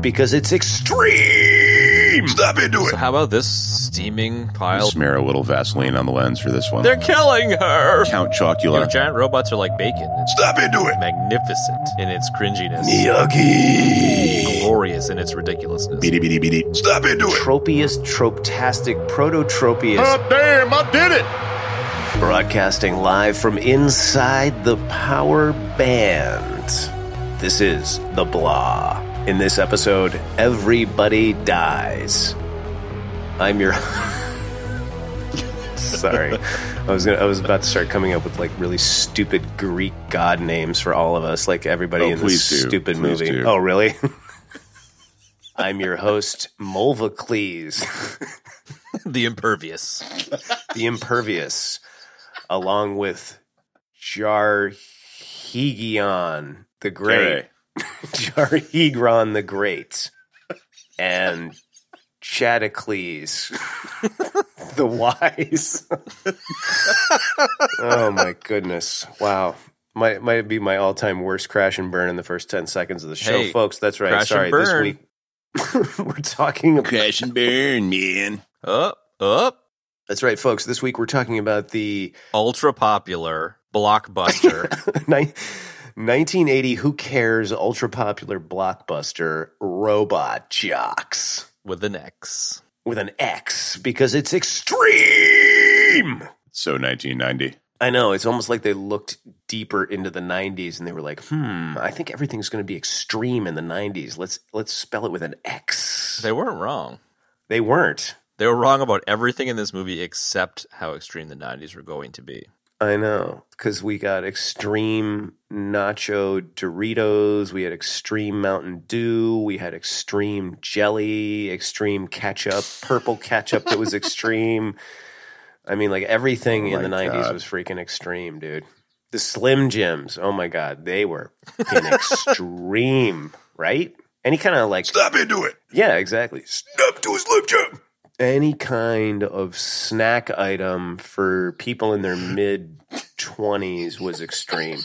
Because it's extreme! Step into it! So how about this steaming pile? Smear a little Vaseline on the lens for this one. They're killing her. Count You know, Chocula. giant robots are like bacon. It's Step into it. magnificent in its cringiness, Miyagi. glorious in its ridiculousness. Beady beady beady. Step into it. Tropius, tropistic, prototropius. Oh, damn, I did it. Broadcasting live from inside the power band. This is The Blah. In this episode, everybody dies. I'm your. Sorry. I was gonna, I was about to start coming up with like really stupid Greek god names for all of us, like everybody Oh, in this do. stupid Please movie. do. Oh, really? I'm your host, Mulvacles. the impervious. the impervious, along with Jarhegion the Great, Jarhegron the Great, and Chadicles the Wise. oh my goodness! Wow. Might might be my all time worst crash and burn in the first ten seconds of the show, Hey, folks. That's right. crash Sorry, and this burn. week we're talking about Crash and burn, man. Up, up. That's right, folks. This week we're talking about the Ultra popular blockbuster. 1980 Who Cares ultra popular blockbuster Robot Jox with an X. with an X because it's extreme. So 1990. I know, it's almost like they looked deeper into the 90s and they were like, "Hmm, I think everything's going to be extreme in the 90s. Let's let's spell it with an X." They weren't wrong. They weren't. They were wrong about everything in this movie except how extreme the 90s were going to be. I know, because we got extreme nacho Doritos, we had extreme Mountain Dew, we had extreme jelly, extreme ketchup, purple ketchup that was extreme. I mean, like everything Oh in the 90s God. was freaking extreme, dude. The Slim Jims, oh my God, they were extreme, right? Any kind of like, Step into it. yeah, exactly. Step to a Slim Jim. Any kind of snack item for people in their mid 20s was extreme.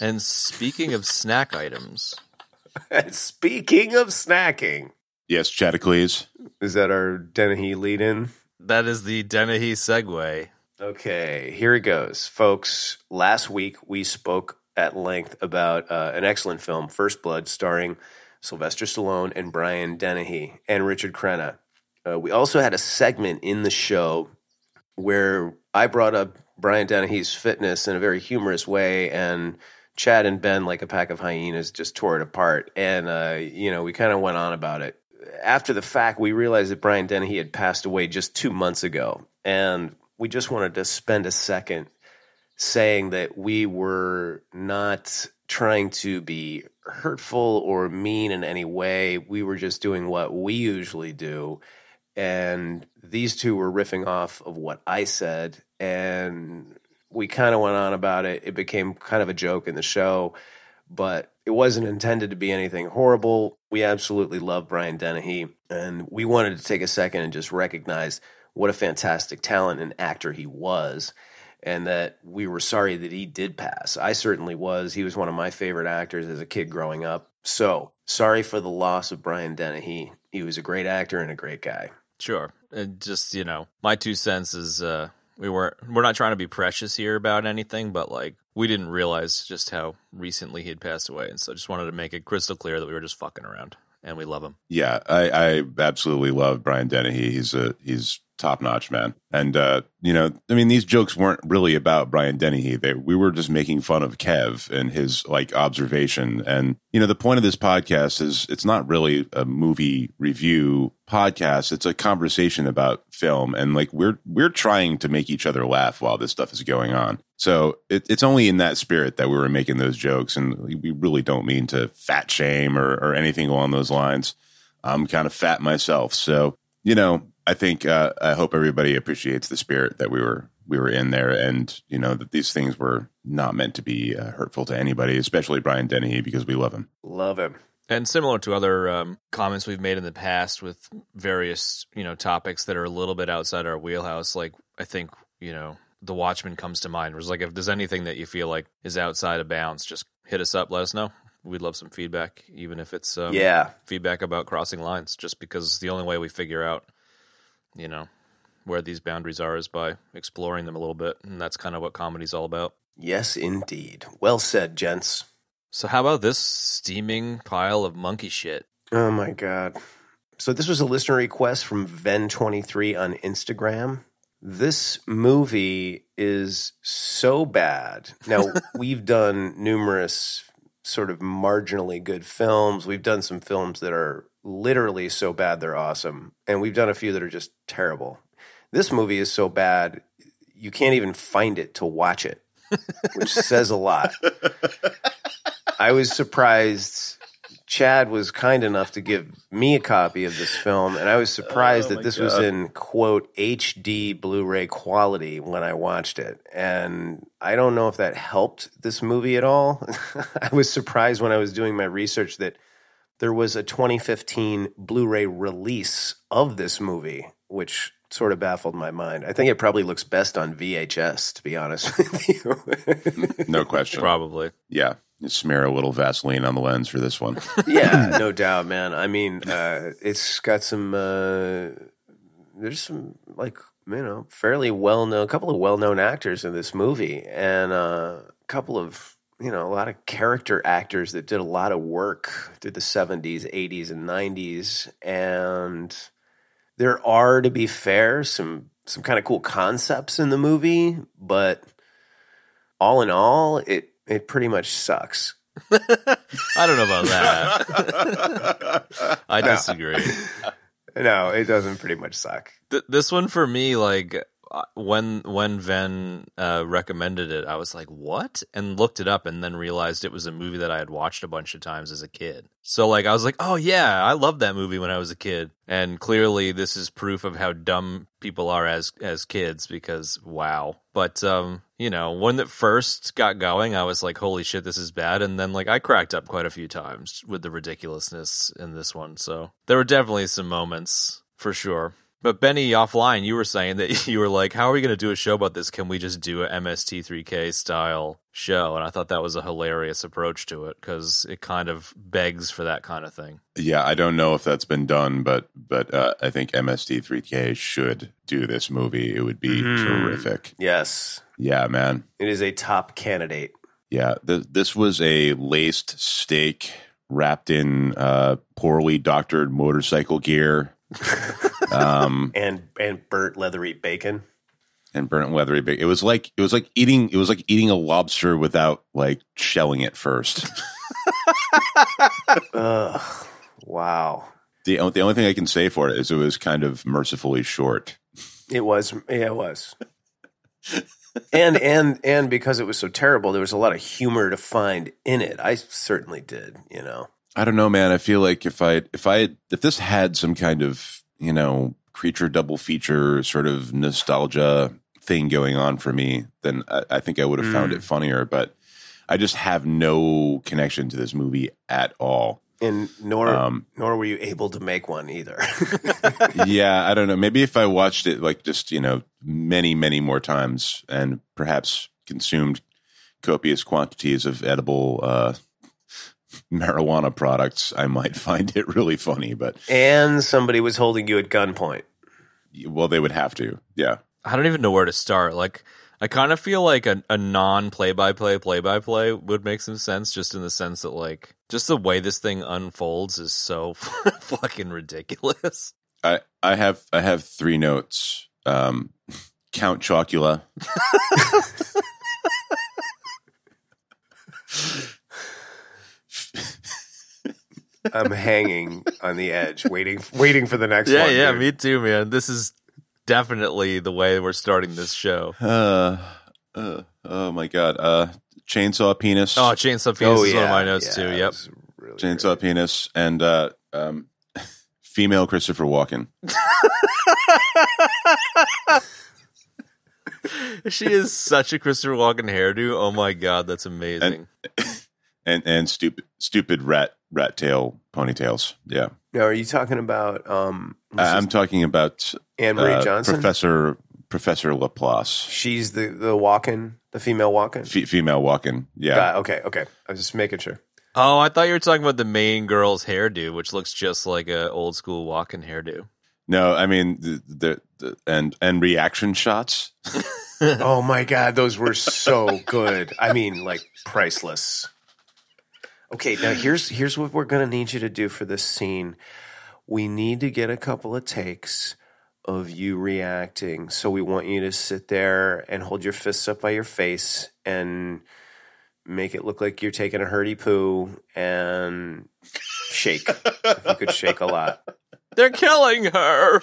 And speaking of snack items, Speaking of snacking, Yes, Chadicles. is that our Dennehy lead in? that is the Dennehy segue. Okay, here it goes. Folks, last week we spoke at length about uh, an excellent film, First Blood, starring Sylvester Stallone and Brian Dennehy and Richard Crenna. Uh, we also had a segment in the show where I brought up Brian Dennehy's fitness in a very humorous way, and Chad and Ben, like a pack of hyenas, just tore it apart. And, uh, you know, we kind of went on about it. After the fact, we realized that Brian Dennehy had passed away just two months ago. And we just wanted to spend a second saying that we were not trying to be hurtful or mean in any way. We were just doing what we usually do. And these two were riffing off of what I said. And we kind of went on about it. It became kind of a joke in the show, but it wasn't intended to be anything horrible. We absolutely love Brian Dennehy. And we wanted to take a second and just recognize what a fantastic talent and actor he was and that we were sorry that he did pass. I certainly was. He was one of my favorite actors as a kid growing up. So, sorry for the loss of Brian Dennehy. He was a great actor and a great guy. Sure. And just, you know, my two cents is uh we weren't we're not trying to be precious here about anything, but like we didn't realize just how recently he had passed away. And so I just wanted to make it crystal clear that we were just fucking around and we love him. Yeah, I, I absolutely love Brian Dennehy. He's a he's top notch man. And uh, you know, I mean, these jokes weren't really about Brian Dennehy. They we were just making fun of Kev and his like observation. And you know, the point of this podcast is it's not really a movie review podcast. It's a conversation about film, and like we're we're trying to make each other laugh while this stuff is going on. So it, it's only in that spirit that we were making those jokes, and we really don't mean to fat shame or, or anything along those lines. I'm kind of fat myself, so you know, I think uh, I hope everybody appreciates the spirit that we were we were in there, and you know that these things were not meant to be uh, hurtful to anybody, especially Brian Dennehy, because we love him. Love him. And similar to other um, comments we've made in the past with various, you know, topics that are a little bit outside our wheelhouse, like I think, you know, The Watchman comes to mind. Where it's like, if there's anything that you feel like is outside of bounds, just hit us up, let us know. we'd love some feedback, even if it's um, yeah, feedback about crossing lines. Just because the only way we figure out, you know, where these boundaries are is by exploring them a little bit, and that's kind of what comedy's all about. yes, indeed. Well said, gents. So how about this steaming pile of monkey shit? Oh my god. So this was a listener request from Ven23 on Instagram. This movie is so bad. Now, we've done numerous sort of marginally good films. We've done some films that are literally so bad they're awesome, and we've done a few that are just terrible. This movie is so bad you can't even find it to watch it, which says a lot. I was surprised Chad was kind enough to give me a copy of this film, and I was surprised Oh, that this was in quote HD Blu-ray quality when I watched it. And I don't know if that helped this movie at all. I was surprised when I was doing my research that there was a 2015 Blu-ray release of this movie, which sort of baffled my mind. I think it probably looks best on VHS, to be honest with you. No question. Probably. Yeah. You smear a little Vaseline on the lens for this one. yeah, no doubt, man. I mean, uh, it's got some. Uh, there's some like you know fairly well known, a couple of well known actors in this movie, and uh, a couple of you know a lot of character actors that did a lot of work through the '70s, '80s, and '90s, and there are, to be fair, some some kind of cool concepts in the movie, but all in all, it it pretty much sucks. I don't know about that. I disagree. No, it doesn't pretty much suck. Th- this one for me, like when when Ven uh, recommended it, I was like, "What?" and looked it up, and then realized it was a movie that I had watched a bunch of times as a kid. So like, I was like, "Oh yeah, I loved that movie when I was a kid." And clearly, this is proof of how dumb people are as as kids. Because wow, but um, you know, when it first got going, I was like, "Holy shit, this is bad!" And then like, I cracked up quite a few times with the ridiculousness in this one. So there were definitely some moments for sure. But Benny, offline, you were saying that you were like, "How are we going to do a show about this? Can we just do a MST3K style show?" And I thought that was a hilarious approach to it because it kind of begs for that kind of thing. yeah, I don't know if that's been done, but but uh, I think MST3K should do this movie. It would be Mhm. terrific. Yes, Yeah, man. it is a top candidate. Yeah, th- this was a laced steak wrapped in uh, poorly doctored motorcycle gear um, and and burnt leathery bacon. and burnt leathery. Big. It was like it was like eating it was like eating a lobster without like shelling it first. Ugh, wow. the the only thing I can say for it is it was kind of mercifully short. It was, yeah, it was. and and and because it was so terrible, there was a lot of humor to find in it. I certainly did, you know. I don't know, man. I feel like if I if I if this had some kind of you know creature double feature sort of nostalgia thing going on for me, then I, I think I would have found Mm. it funnier. But I just have no connection to this movie at all. And nor Um, nor were you able to make one either. yeah, I don't know. Maybe if I watched it like just you know many many more times and perhaps consumed copious quantities of edible uh, marijuana products, I might find it really funny. But and somebody was holding you at gunpoint. well, they would have to. Yeah. I don't even know where to start. Like, I kind of feel like a, a non play by play play by play would make some sense, just in the sense that like just the way this thing unfolds is so fucking ridiculous. I I have I have three notes. Um, Count Chocula. I'm hanging on the edge, waiting waiting for the next yeah, one. yeah, dude. me too, man. This is definitely the way we're starting this show. Uh, uh, oh my god. Uh, chainsaw penis. Oh, Chainsaw Penis Oh, is one of my notes yeah, too. Yep. really chainsaw great. penis and uh, um, female Christopher Walken. she is such a Christopher Walken hairdo. Oh my god, that's amazing. and and and stupid stupid rat rat tail ponytails. Yeah, Now, are you talking about um I- I'm talking about Anne Marie uh, Johnson? Professor Professor Laplace, She's the the walk-in, the female walk-in. F- female walking. Yeah, Got- okay, okay. I was just making sure. Oh, I thought you were talking about the main girl's hairdo, which looks just like a old school walking hairdo. No, I mean the, the, the and and reaction shots. oh my god, those were so good. I mean, like priceless. Okay, now here's here's what we're gonna need you to do for this scene. We need to get a couple of takes of you reacting. So we want you to sit there and hold your fists up by your face and make it look like you're taking a hurdy poo and shake. if you could shake a lot. They're killing her.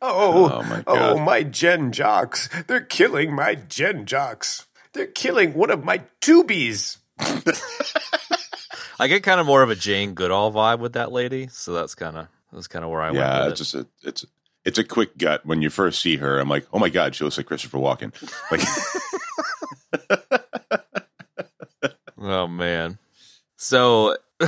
Oh, Oh, my oh, my Gen Jocks. They're killing my Gen Jocks. They're killing one of my tubies. I get kind of more of a Jane Goodall vibe with that lady, so that's kind of that's kind of where I yeah, went. it's With just a, it's it's a quick gut when you first see her. I'm like, oh my god, she looks like Christopher Walken. Like. Oh man. So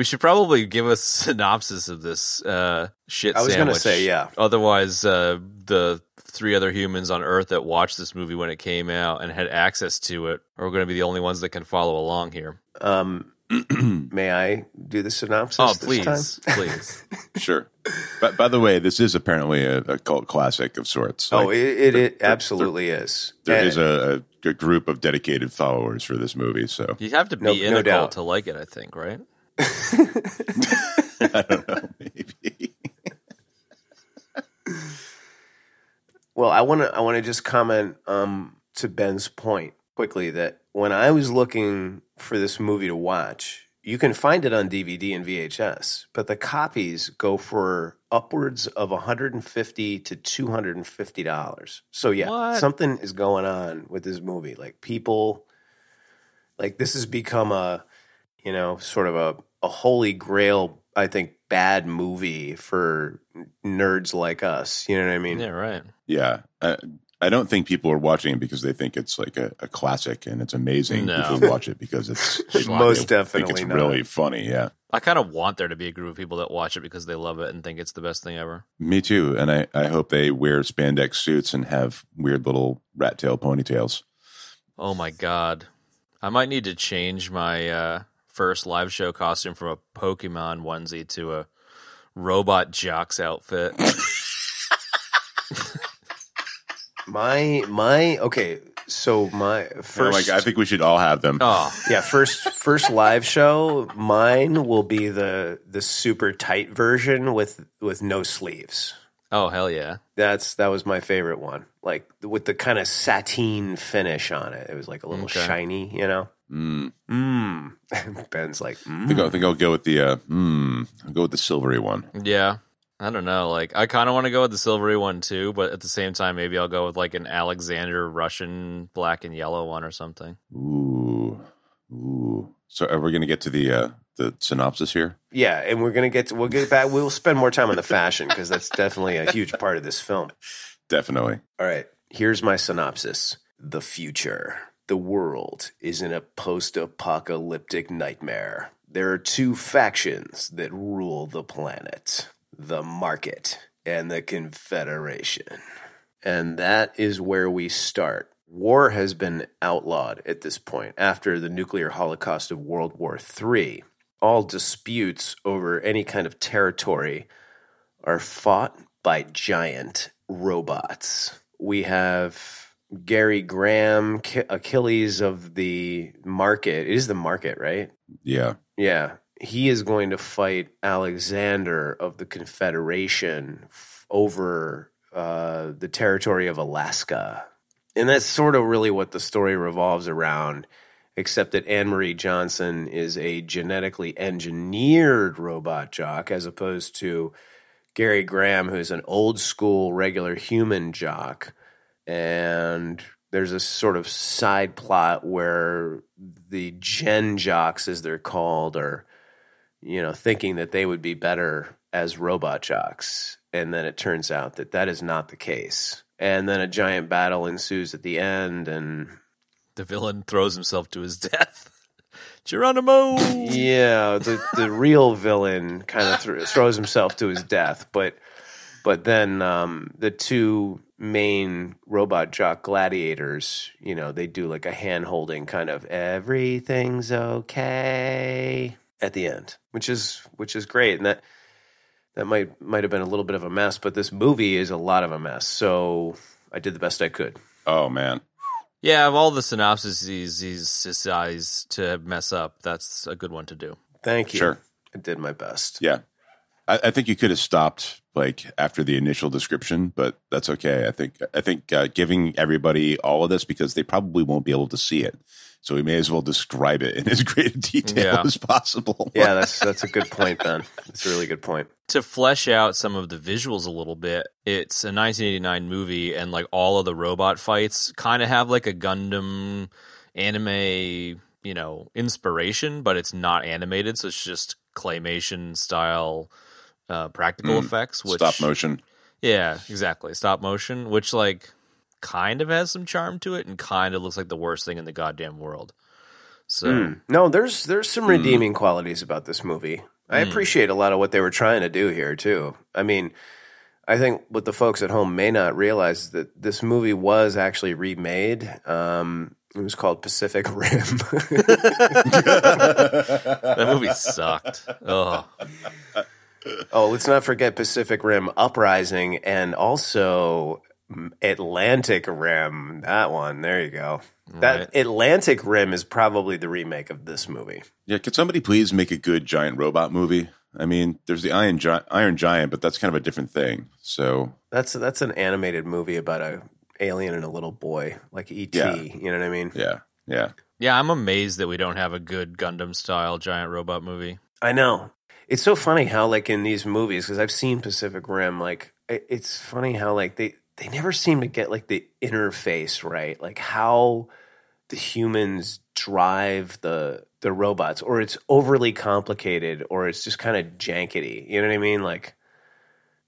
we should probably give a synopsis of this uh, shit. I was gonna say, yeah. Otherwise, uh, the three other humans on Earth that watched this movie when it came out and had access to it are going to be the only ones that can follow along here. Um, may I do the synopsis? Oh, this please, time? please. sure. But by the way, this is apparently a, a cult classic of sorts. Oh, Like, it, it, it absolutely is. there And- is a, a, a group of dedicated followers for this movie. So You have to be No- in no a doubt. cult to like it, I think, right? I don't know, maybe. Well, I want to I want to just comment um, to Ben's point quickly that when I was looking for this movie to watch, you can find it on DVD and VHS, but the copies go for upwards of 150 to 250 dollars. So yeah, What? something is going on with this movie. Like people like this has become a you know, sort of a a holy grail I think bad movie for nerds like us. You know what I mean? Yeah, right. Yeah. I, I don't think people are watching it because they think it's like a, a classic and it's amazing. No. People watch it because it's they Most think definitely it's not. really funny. Yeah. I kind of want there to be a group of people that watch it because they love it and think it's the best thing ever. Me too. And I, I hope they wear spandex suits and have weird little rat tail ponytails. Oh my god. I might need to change my uh, first live show costume from a Pokemon onesie to a robot jock's outfit. My my okay, so my Oh first my God, I think we should all have them. Oh, yeah, first first live show, mine will be the the super tight version with with no sleeves. oh hell yeah. That's that was my favorite one. Like with the kind of sateen finish on it. It was like a little Okay. shiny, you know. Mm. Mm. Ben's like, I, think, mm. I think I'll go with the uh, mm, I'll go with the silvery one. Yeah. I don't know. Like, I kind of want to go with the silvery one too, but at the same time, maybe I'll go with like an Alexander Russian black and yellow one or something. Ooh, ooh. So are we going to get to the uh, the synopsis here? yeah, and we're gonna get to, we'll get back. We'll spend more time on the fashion because that's definitely a huge part of this film. Definitely. All right, here's my synopsis. The future. The world is in a post apocalyptic nightmare. There are two factions that rule the planet the market and the confederation. And that is where we start. War has been outlawed at this point after the nuclear holocaust of World War III. All disputes over any kind of territory are fought by giant robots. We have Gary Graham, Achilles of the market. It is the market, right? Yeah. Yeah. He is going to fight Alexander of the Confederation f- over uh, the territory of Alaska. And that's sort of really what the story revolves around, except that Anne Marie Johnson is a genetically engineered robot jock as opposed to Gary Graham, who's an old school regular human jock. And there's a sort of side plot where the gen jocks, as they're called, are, you know, thinking that they would be better as robot jocks. And then it turns out that that is not the case. And then a giant battle ensues at the end. And The villain throws himself to his death. Geronimo! yeah, the, the real villain kind of th- throws himself to his death. But but then um, the two main robot jock gladiators, you know, they do like a hand holding kind of everything's okay at the end, which is which is great, and that that might might have been a little bit of a mess, but this movie is a lot of a mess. So I did the best I could. Oh man, Yeah, of all the synopses he's, he's decides to mess up, that's a good one to do. Thank you. Sure. I did my best. yeah. I, I think you could have stopped like after the initial description, but that's okay. I think I think uh, giving everybody all of this because they probably won't be able to see it, so we may as well describe it in as great a detail Yeah. as possible. Yeah, that's that's a good point, Ben. That's a really good point. To flesh out some of the visuals a little bit, it's a 1989 movie, and like all of the robot fights kind of have like a Gundam anime, you know, inspiration, but it's not animated, so it's just claymation style uh, practical Mm, effects. Which, Stop motion. Yeah, exactly. Stop motion, which like kind of has some charm to it and kind of looks like the worst thing in the goddamn world. So Mm. No, there's there's some redeeming qualities about this movie. I Mm. appreciate a lot of what they were trying to do here too. I mean, I think what the folks at home may not realize is that this movie was actually remade. Um, it was called Pacific Rim. that movie sucked. Oh, oh, let's not forget Pacific Rim Uprising and also Atlantic Rim. That one. There you go. That Right. Atlantic Rim is probably the remake of this movie. Yeah, could somebody please make a good giant robot movie? I mean, there's the Iron, Gi- Iron Giant, but that's kind of a different thing. So That's that's an animated movie about a alien and a little boy, like ET. Yeah. You know what I mean? yeah, yeah. yeah. I'm amazed that we don't have a good Gundam style giant robot movie. I know. It's so funny how like in these movies because I've seen Pacific Rim. Like it- it's funny how like they they never seem to get like the interface right, like how the humans drive the the robots, or it's overly complicated, or it's just kind of jankety. You know what I mean? Like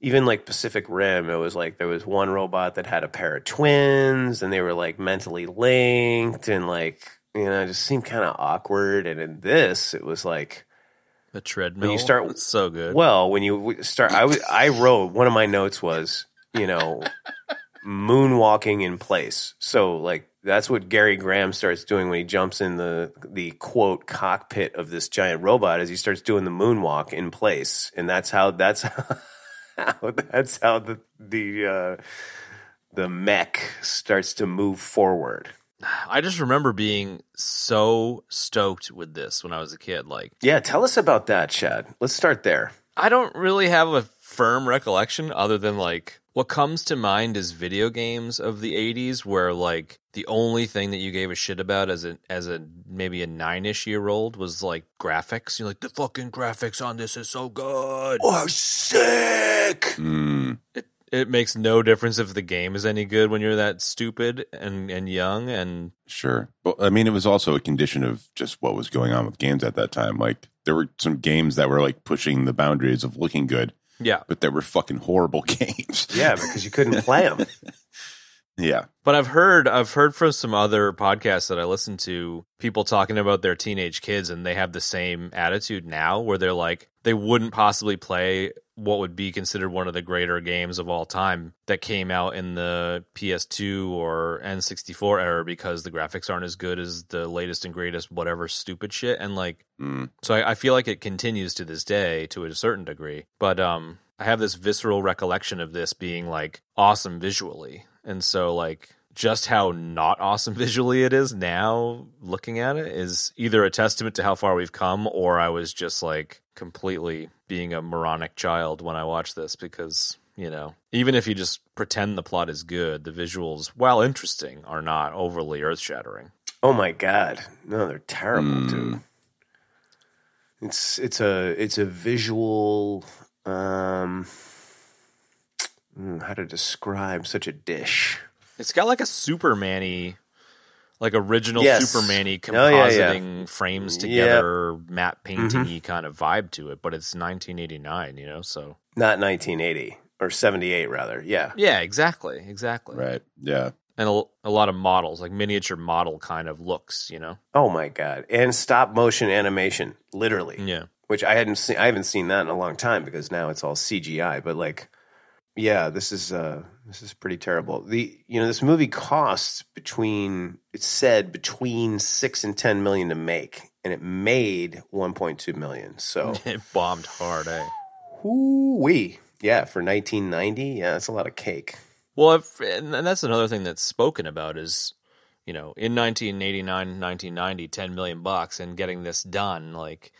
even like Pacific Rim, it was like there was one robot that had a pair of twins, and they were like mentally linked, and like you know, it just seemed kind of awkward. And in this, it was like. The treadmill. start- it's so good. Well, when you start, I I wrote one of my notes was, you know, moonwalking in place. So like that's what Gary Graham starts doing when he jumps in the the quote cockpit of this giant robot as he starts doing the moonwalk in place, and that's how that's how that's how the the uh, the mech starts to move forward. I just remember being so stoked with this when I was a kid. Like, Yeah, tell us about that, Chad. Let's start there. I don't really have a firm recollection other than like what comes to mind is video games of the 80s where like the only thing that you gave a shit about as a as a maybe a 9ish year old was like graphics. You're like the fucking graphics on this is so good. Oh, sick! Mm, It it makes no difference if the game is any good when you're that stupid and and young and sure. Well, I mean, it was also a condition of just what was going on with games at that time. Like there were some games that were like pushing the boundaries of looking good, yeah. but they were fucking horrible games. Yeah, because you couldn't play them. yeah. But I've heard I've heard from some other podcasts that I listen to people talking about their teenage kids and they have the same attitude now where they're like they wouldn't possibly play what would be considered one of the greater games of all time that came out in the PS2 or N64 era because the graphics aren't as good as the latest and greatest whatever stupid shit and like Mm. so I, I feel like it continues to this day to a certain degree. But um, I have this visceral recollection of this being like awesome visually, and so like just how not awesome visually it is now, looking at it, is either a testament to how far we've come, or I was just like completely being a moronic child when I watched this because. You know, even if you just pretend the plot is good, the visuals, while interesting, are not overly earth shattering. Oh my god, no, they're terrible, Mm. dude. It's it's a it's a visual. Um, mm, how to describe such a dish? It's got like a Superman-y, like original Yes. Superman-y Oh, yeah, yeah. compositing frames Yep. together, matte Mm-hmm. painting-y kind of vibe to it, but it's 1989, you know, so. Not 1980 or 78, rather. Yeah, Yeah, exactly, exactly. Right. Yeah. And a, a lot of models, like miniature model kind of looks, you know? Oh my god, and stop motion animation, literally. Yeah. Which I hadn't seen. I haven't seen that in a long time because now it's all CGI. But like, Yeah, this is uh this is pretty terrible. The you know this movie costs between it said between six and ten million to make, and it made one point two million. So it bombed hard, eh? wee yeah for nineteen ninety, yeah, that's a lot of cake. Well, if, and that's another thing that's spoken about is, you know, in 1989, 1990, 10 million bucks and getting this done. Like,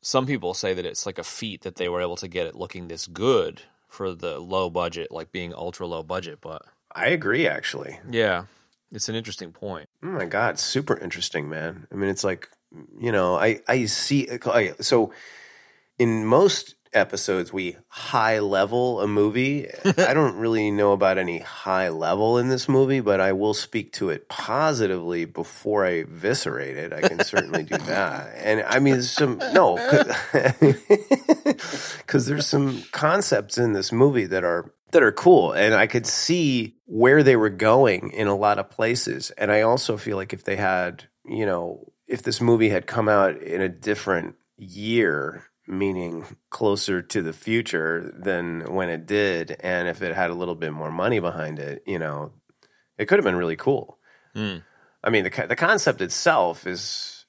some people say that it's like a feat that they were able to get it looking this good for the low budget, like being ultra low budget. But I agree, actually. yeah, it's an interesting point. Oh my god, super interesting, man. I mean, it's like you know, I I see I, so in most episodes we high level a movie. I don't really know about any high level in this movie, but I will speak to it positively before I eviscerate it. I can certainly do that. And I mean, some no, because there's some concepts in this movie that are that are cool, and I could see where they were going in a lot of places. And I also feel like if they had, you know, if this movie had come out in a different year meaning closer to the future than when it did. And if it had a little bit more money behind it, you know, it could have been really cool. Mm. I mean, the the concept itself is,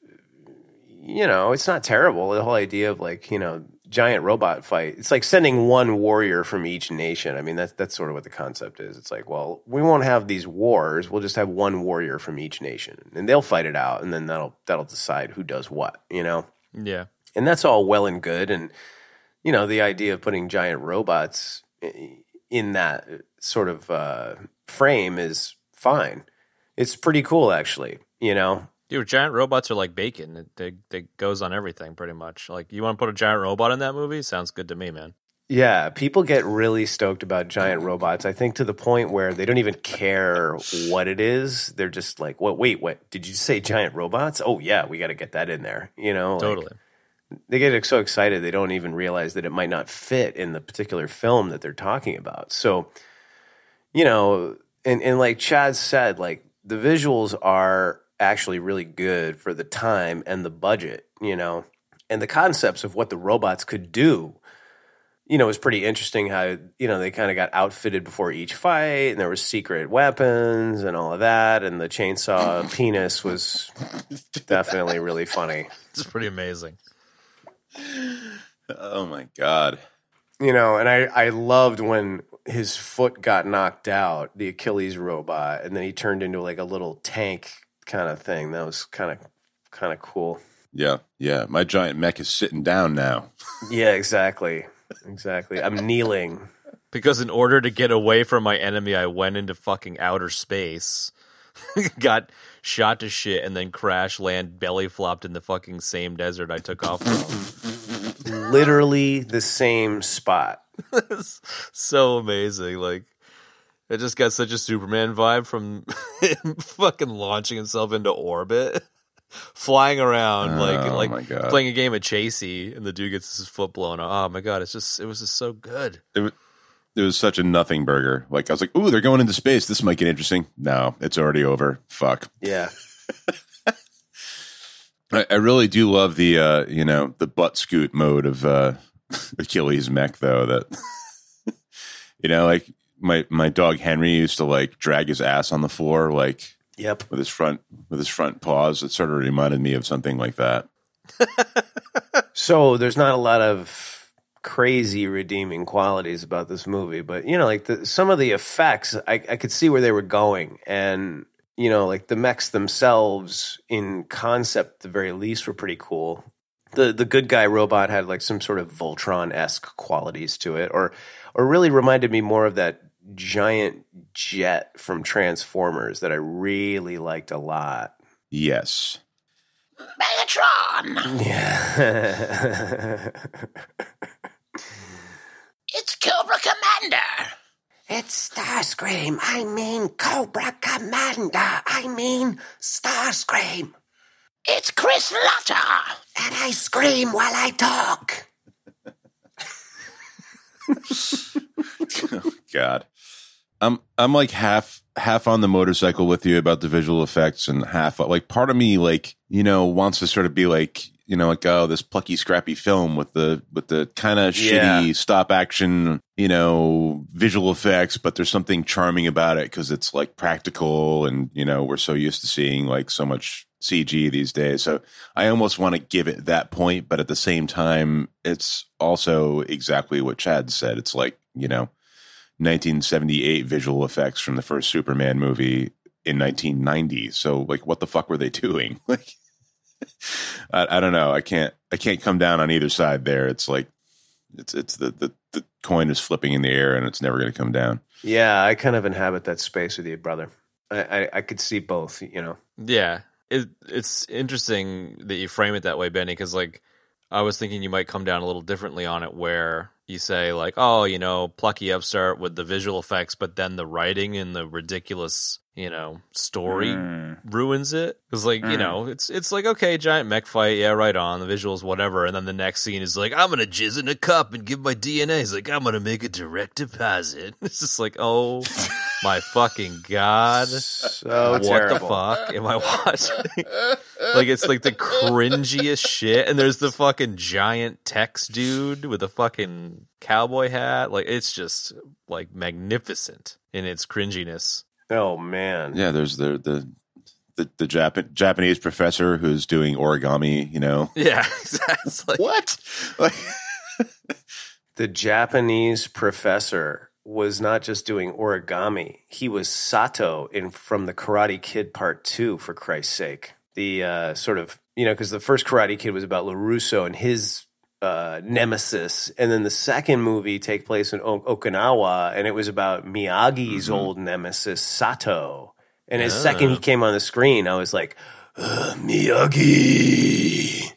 you know, it's not terrible. The whole idea of like, you know, giant robot fight. It's like sending one warrior from each nation. I mean, that's that's sort of what the concept is. It's like, well, we won't have these wars. We'll just have one warrior from each nation, and they'll fight it out, and then that'll that'll decide who does what. You know Yeah. And that's all well and good and you know the idea of putting giant robots in that sort of uh, frame is fine it's pretty cool actually you know Dude, giant robots are like bacon. It, they, they goes on everything pretty much. Like, you want to put a giant robot in that movie? Sounds good to me, man. yeah people get really stoked about giant robots i think to the point where they don't even care what it is they're just like what wait what did you say giant robots oh yeah we got to get that in there you know like- Totally. They get so excited they don't even realize that it might not fit in the particular film that they're talking about. So, you know, and and like Chad said, like the visuals are actually really good for the time and the budget, you know, and the concepts of what the robots could do. You know, it was pretty interesting how you know they kind of got outfitted before each fight, and there was secret weapons and all of that, and the chainsaw penis was definitely really funny. It's pretty amazing. Oh my god. you know, and I I loved when his foot got knocked out, the Achilles robot, and then he turned into like a little tank kind of thing. That was kind of kind of cool. Yeah, yeah. My giant mech is sitting down now. Yeah, exactly, exactly. I'm kneeling. Because in order to get away from my enemy, I went into fucking outer space, got shot to shit, and then crash land belly flopped in the fucking same desert I took off from. Literally the same spot. It's so amazing. Like, it just got such a Superman vibe from him fucking launching himself into orbit, flying around like Oh, like my God. playing a game of chasey, and the dude gets his foot blown off. Oh my god, it's just it was just so good. It was, it was such a nothing burger. Like I was like, "Ooh, they're going into space. This might get interesting." No, it's already over. Fuck. Yeah, I, I really do love the uh, you know the butt scoot mode of uh, Achilles mech though. That you know, like my my dog Henry used to like drag his ass on the floor like yep. with his front with his front paws. It sort of reminded me of something like that. So there's not a lot of crazy redeeming qualities about this movie, but you know, like the, some of the effects, I, I could see where they were going, and you know, like the mechs themselves, in concept, at the very least, were pretty cool. The the good guy robot had like some sort of Voltron esque qualities to it, or or really reminded me more of that giant jet from Transformers that I really liked a lot. Yes. Megatron! Yeah. It's Cobra Commander! It's Starscream. I mean Cobra Commander. I mean Starscream. It's Chris Latta! And I scream while I talk. Oh, God. I'm I'm like half half on the motorcycle with you about the visual effects and half like part of me like, you know, wants to sort of be like you know, like oh, this plucky, scrappy film with the with the kind of Yeah. shitty stop action, you know, visual effects, but there's something charming about it because it's like practical, and you know, we're so used to seeing like so much CG these days. So I almost want to give it that point, but at the same time, it's also exactly what Chad said. It's like you know, 1978 visual effects from the first Superman movie in 1990. So like, what the fuck were they doing? Like, I, I don't know. I can't. I can't come down on either side there. It's like it's it's the the, the coin is flipping in the air and it's never going to come down. Yeah, I kind of inhabit that space with you, brother. I, I, I could see both, you know. Yeah, it, it's interesting that you frame it that way, Benny, because like I was thinking you might come down a little differently on it, where you say like, oh, you know, plucky upstart with the visual effects, but then the writing and the ridiculous, you know, story mm. ruins it. Because like you mm. know, it's it's like okay, giant mech fight, yeah, right on the visuals, whatever, and then the next scene is like, I'm gonna jizz in a cup and give my DNA. He's like, I'm gonna make a direct deposit. It's just like, oh my fucking god So what terrible. the fuck am I watching? like it's like the cringiest shit, and there's the fucking giant text dude with a fucking cowboy hat. Like it's just like magnificent in its cringiness. Oh man. Yeah, there's the the the, the Jap- Japanese professor who's doing origami. You know Yeah, exactly. what? Like, The Japanese professor was not just doing origami; he was Sato in from the Karate Kid Part Two. For Christ's sake, the uh, sort of you know because the first Karate Kid was about Larusso and his uh, nemesis, and then the second movie take place in o- Okinawa, and it was about Miyagi's old nemesis Sato. And his second he came on the screen, I was like, "Ugh, Miyagi.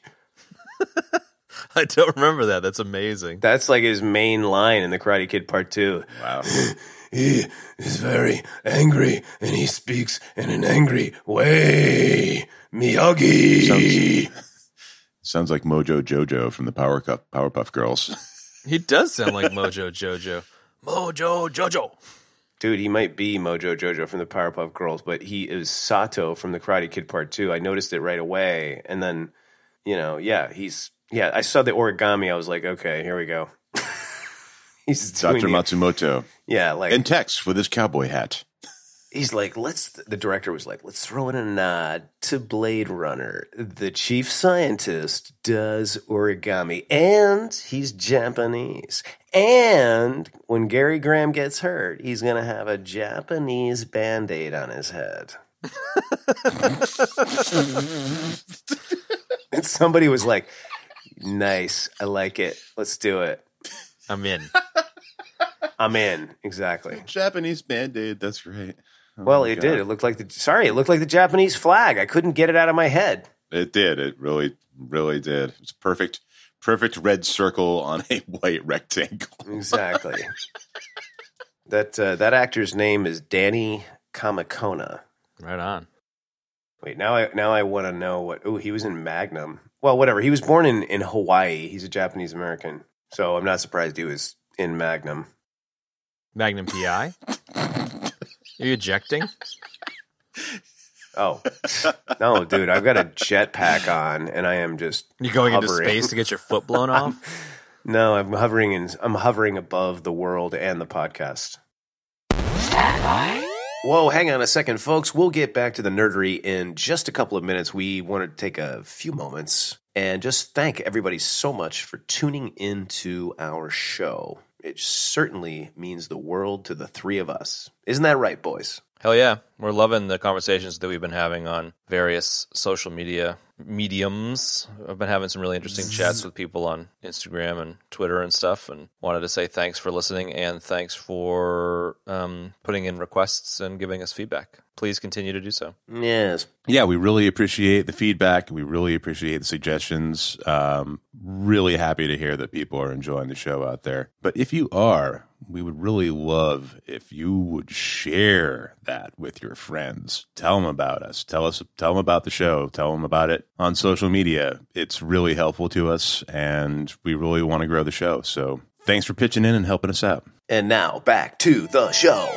I don't remember that. That's amazing. That's like his main line in the Karate Kid Part Two. wow. He is very angry and he speaks in an angry way. Miyagi. Sounds like Mojo Jojo from the Power Cup Powerpuff Girls. He does sound like Mojo Jojo. Mojo Jojo. Dude, he might be Mojo Jojo from the Powerpuff Girls, but he is Sato from the Karate Kid Part 2. I noticed it right away. And then, you know, yeah, he's, yeah, I saw the origami. I was like, okay, here we go. he's doing Dr. the- Matsumoto Yeah, like, and Tex with his cowboy hat. He's like, let's. The director was like, let's throw in a nod to Blade Runner. The chief scientist does origami, and he's Japanese. And when Gary Graham gets hurt, he's gonna have a Japanese band aid on his head. and somebody was like, "Nice, I like it. Let's do it." I'm in. I'm in. Exactly. Japanese band aid. That's great. Oh Well, it God. did. It looked like the sorry. It looked like the Japanese flag. I couldn't get it out of my head. It did. It really, really did. It's perfect, perfect red circle on a white rectangle. Exactly. that uh, that actor's name is Danny Kamekona. Right on. Wait, now I now I want to know what. Oh, he was in Magnum. Well, whatever. He was born in in Hawaii. He's a Japanese American, so I'm not surprised he was in Magnum. Magnum PI. Are you ejecting? Oh no, dude! I've got a jetpack on, and I am just You going into space to get your foot blown off? No, I'm hovering in. I'm hovering above the world and the podcast. Whoa, hang on a second, folks. We'll get back to the nerdery in just a couple of minutes. We want to take a few moments and just thank everybody so much for tuning into our show. It certainly means the world to the three of us. Isn't that right, boys? Hell yeah. We're loving the conversations that we've been having on various social media mediums. I've been having some really interesting chats with people on Instagram and Twitter and stuff, and wanted to say thanks for listening and thanks for um, putting in requests and giving us feedback. Please continue to do so. Yes. yeah, we really appreciate the feedback. We really appreciate the suggestions. Um, really happy to hear that people are enjoying the show out there. But if you are, we would really love if you would share that with your friends. Tell them about us. Tell us. Tell them about the show. Tell them about it on social media. It's really helpful to us, and we really want to grow the show. So thanks for pitching in and helping us out. And now back to the show.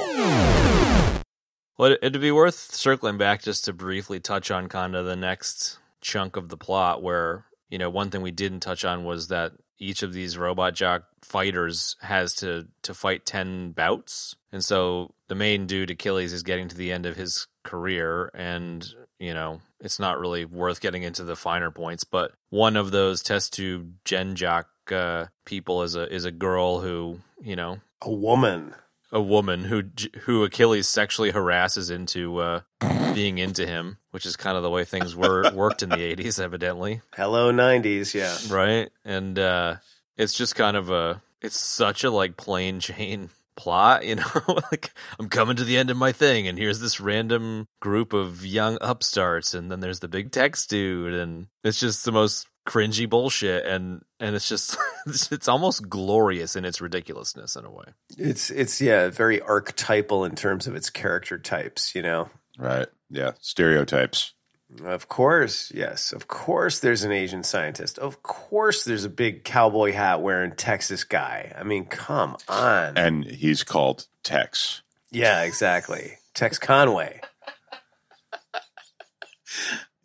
Well, it- it'd be worth circling back just to briefly touch on kind of the next chunk of the plot where you know, one thing we didn't touch on was that each of these robot jock fighters has to to fight 10 bouts. And so the main dude Achilles is getting to the end of his career and, you know, it's not really worth getting into the finer points, but one of those test tube gen jock uh, people is a is a girl who, you know, A woman. A woman who who Achilles sexually harasses into uh, being into him, which is kind of the way things were worked in the '80s, evidently, Hello, 90s. Yeah. right? And uh, it's just kind of a it's such a like plain Jane plot, you know. like I'm coming to the end of my thing, and here's this random group of young upstarts, and then there's the big text dude, and it's just the most cringy bullshit and and it's just it's almost glorious in its ridiculousness in a way It's, it's, yeah, very archetypal in terms of its character types, you know? Right. Yeah. Stereotypes. Of course, yes. Of course, there's an Asian scientist. Of course, there's a big cowboy hat wearing Texas guy. I mean, come on. And he's called Tex. yeah, exactly. Tex Conway.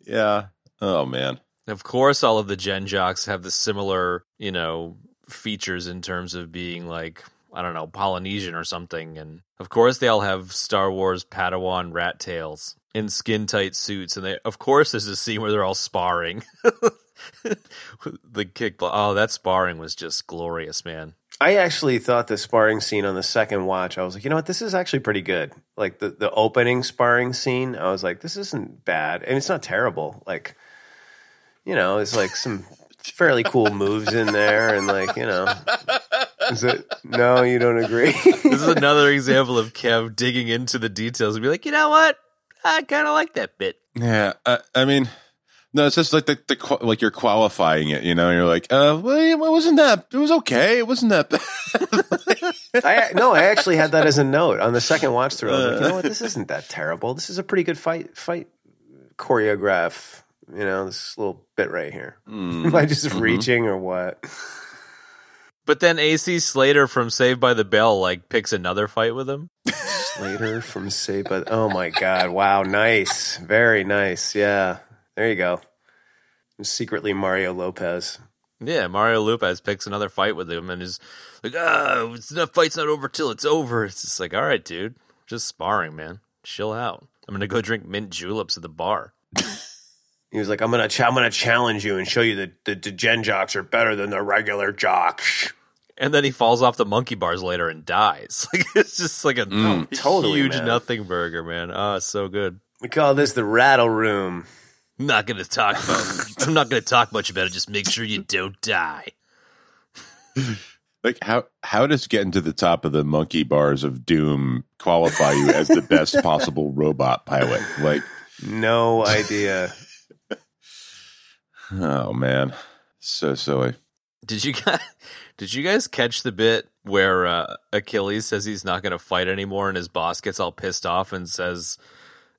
Yeah. Oh man. Of course, all of the Gen Jocks have the similar, you know, features in terms of being like, I don't know, Polynesian or something. And of course, they all have Star Wars Padawan rat tails in skin tight suits. And they, of course, there's a scene where they're all sparring. the kick, oh, that sparring was just glorious, man. I actually thought the sparring scene on the second watch, I was like, you know what, this is actually pretty good. Like the, the opening sparring scene, I was like, this isn't bad. And it's not terrible. Like, you know, it's like some fairly cool moves in there. And like, you know, is it, no, you don't agree? This is another example of Kev digging into the details and be like, you know what? I kind of like that bit. Yeah. I, I mean, no, it's just like the, the like you're qualifying it. You know, you're like, uh, well, it wasn't that. It was okay. It wasn't that bad. I no, I actually had that as a note on the second watch through. I was like, you know what, this isn't that terrible. This is a pretty good fight fight choreograph. You know, this little bit right here. Am I just reaching or what? But then AC Slater from Saved by the Bell like picks another fight with him. Slater from Say but oh my god, wow, nice. Very nice. Yeah. There you go. Secretly Mario Lopez. Yeah, Mario Lopez picks another fight with him and is like, ah, it's not fight's not over till it's over. It's just like, all right, dude, just sparring, man. Chill out. I'm gonna go drink mint juleps at the bar. He was like, I'm gonna ch- I'm gonna challenge you and show you that the, the gen jocks are better than the regular jocks. And then he falls off the monkey bars later and dies. Like it's just like a mm, totally, huge man. nothing burger, man. Oh, it's so good. We call this the rattle room. I'm not gonna talk about. I'm not gonna talk much about it. Just make sure you don't die. like how how does getting to the top of the monkey bars of doom qualify you as the best possible robot pilot? Like, No idea. Oh man, so silly. Did you guys? Did you guys catch the bit where uh, Achilles says he's not going to fight anymore, and his boss gets all pissed off and says,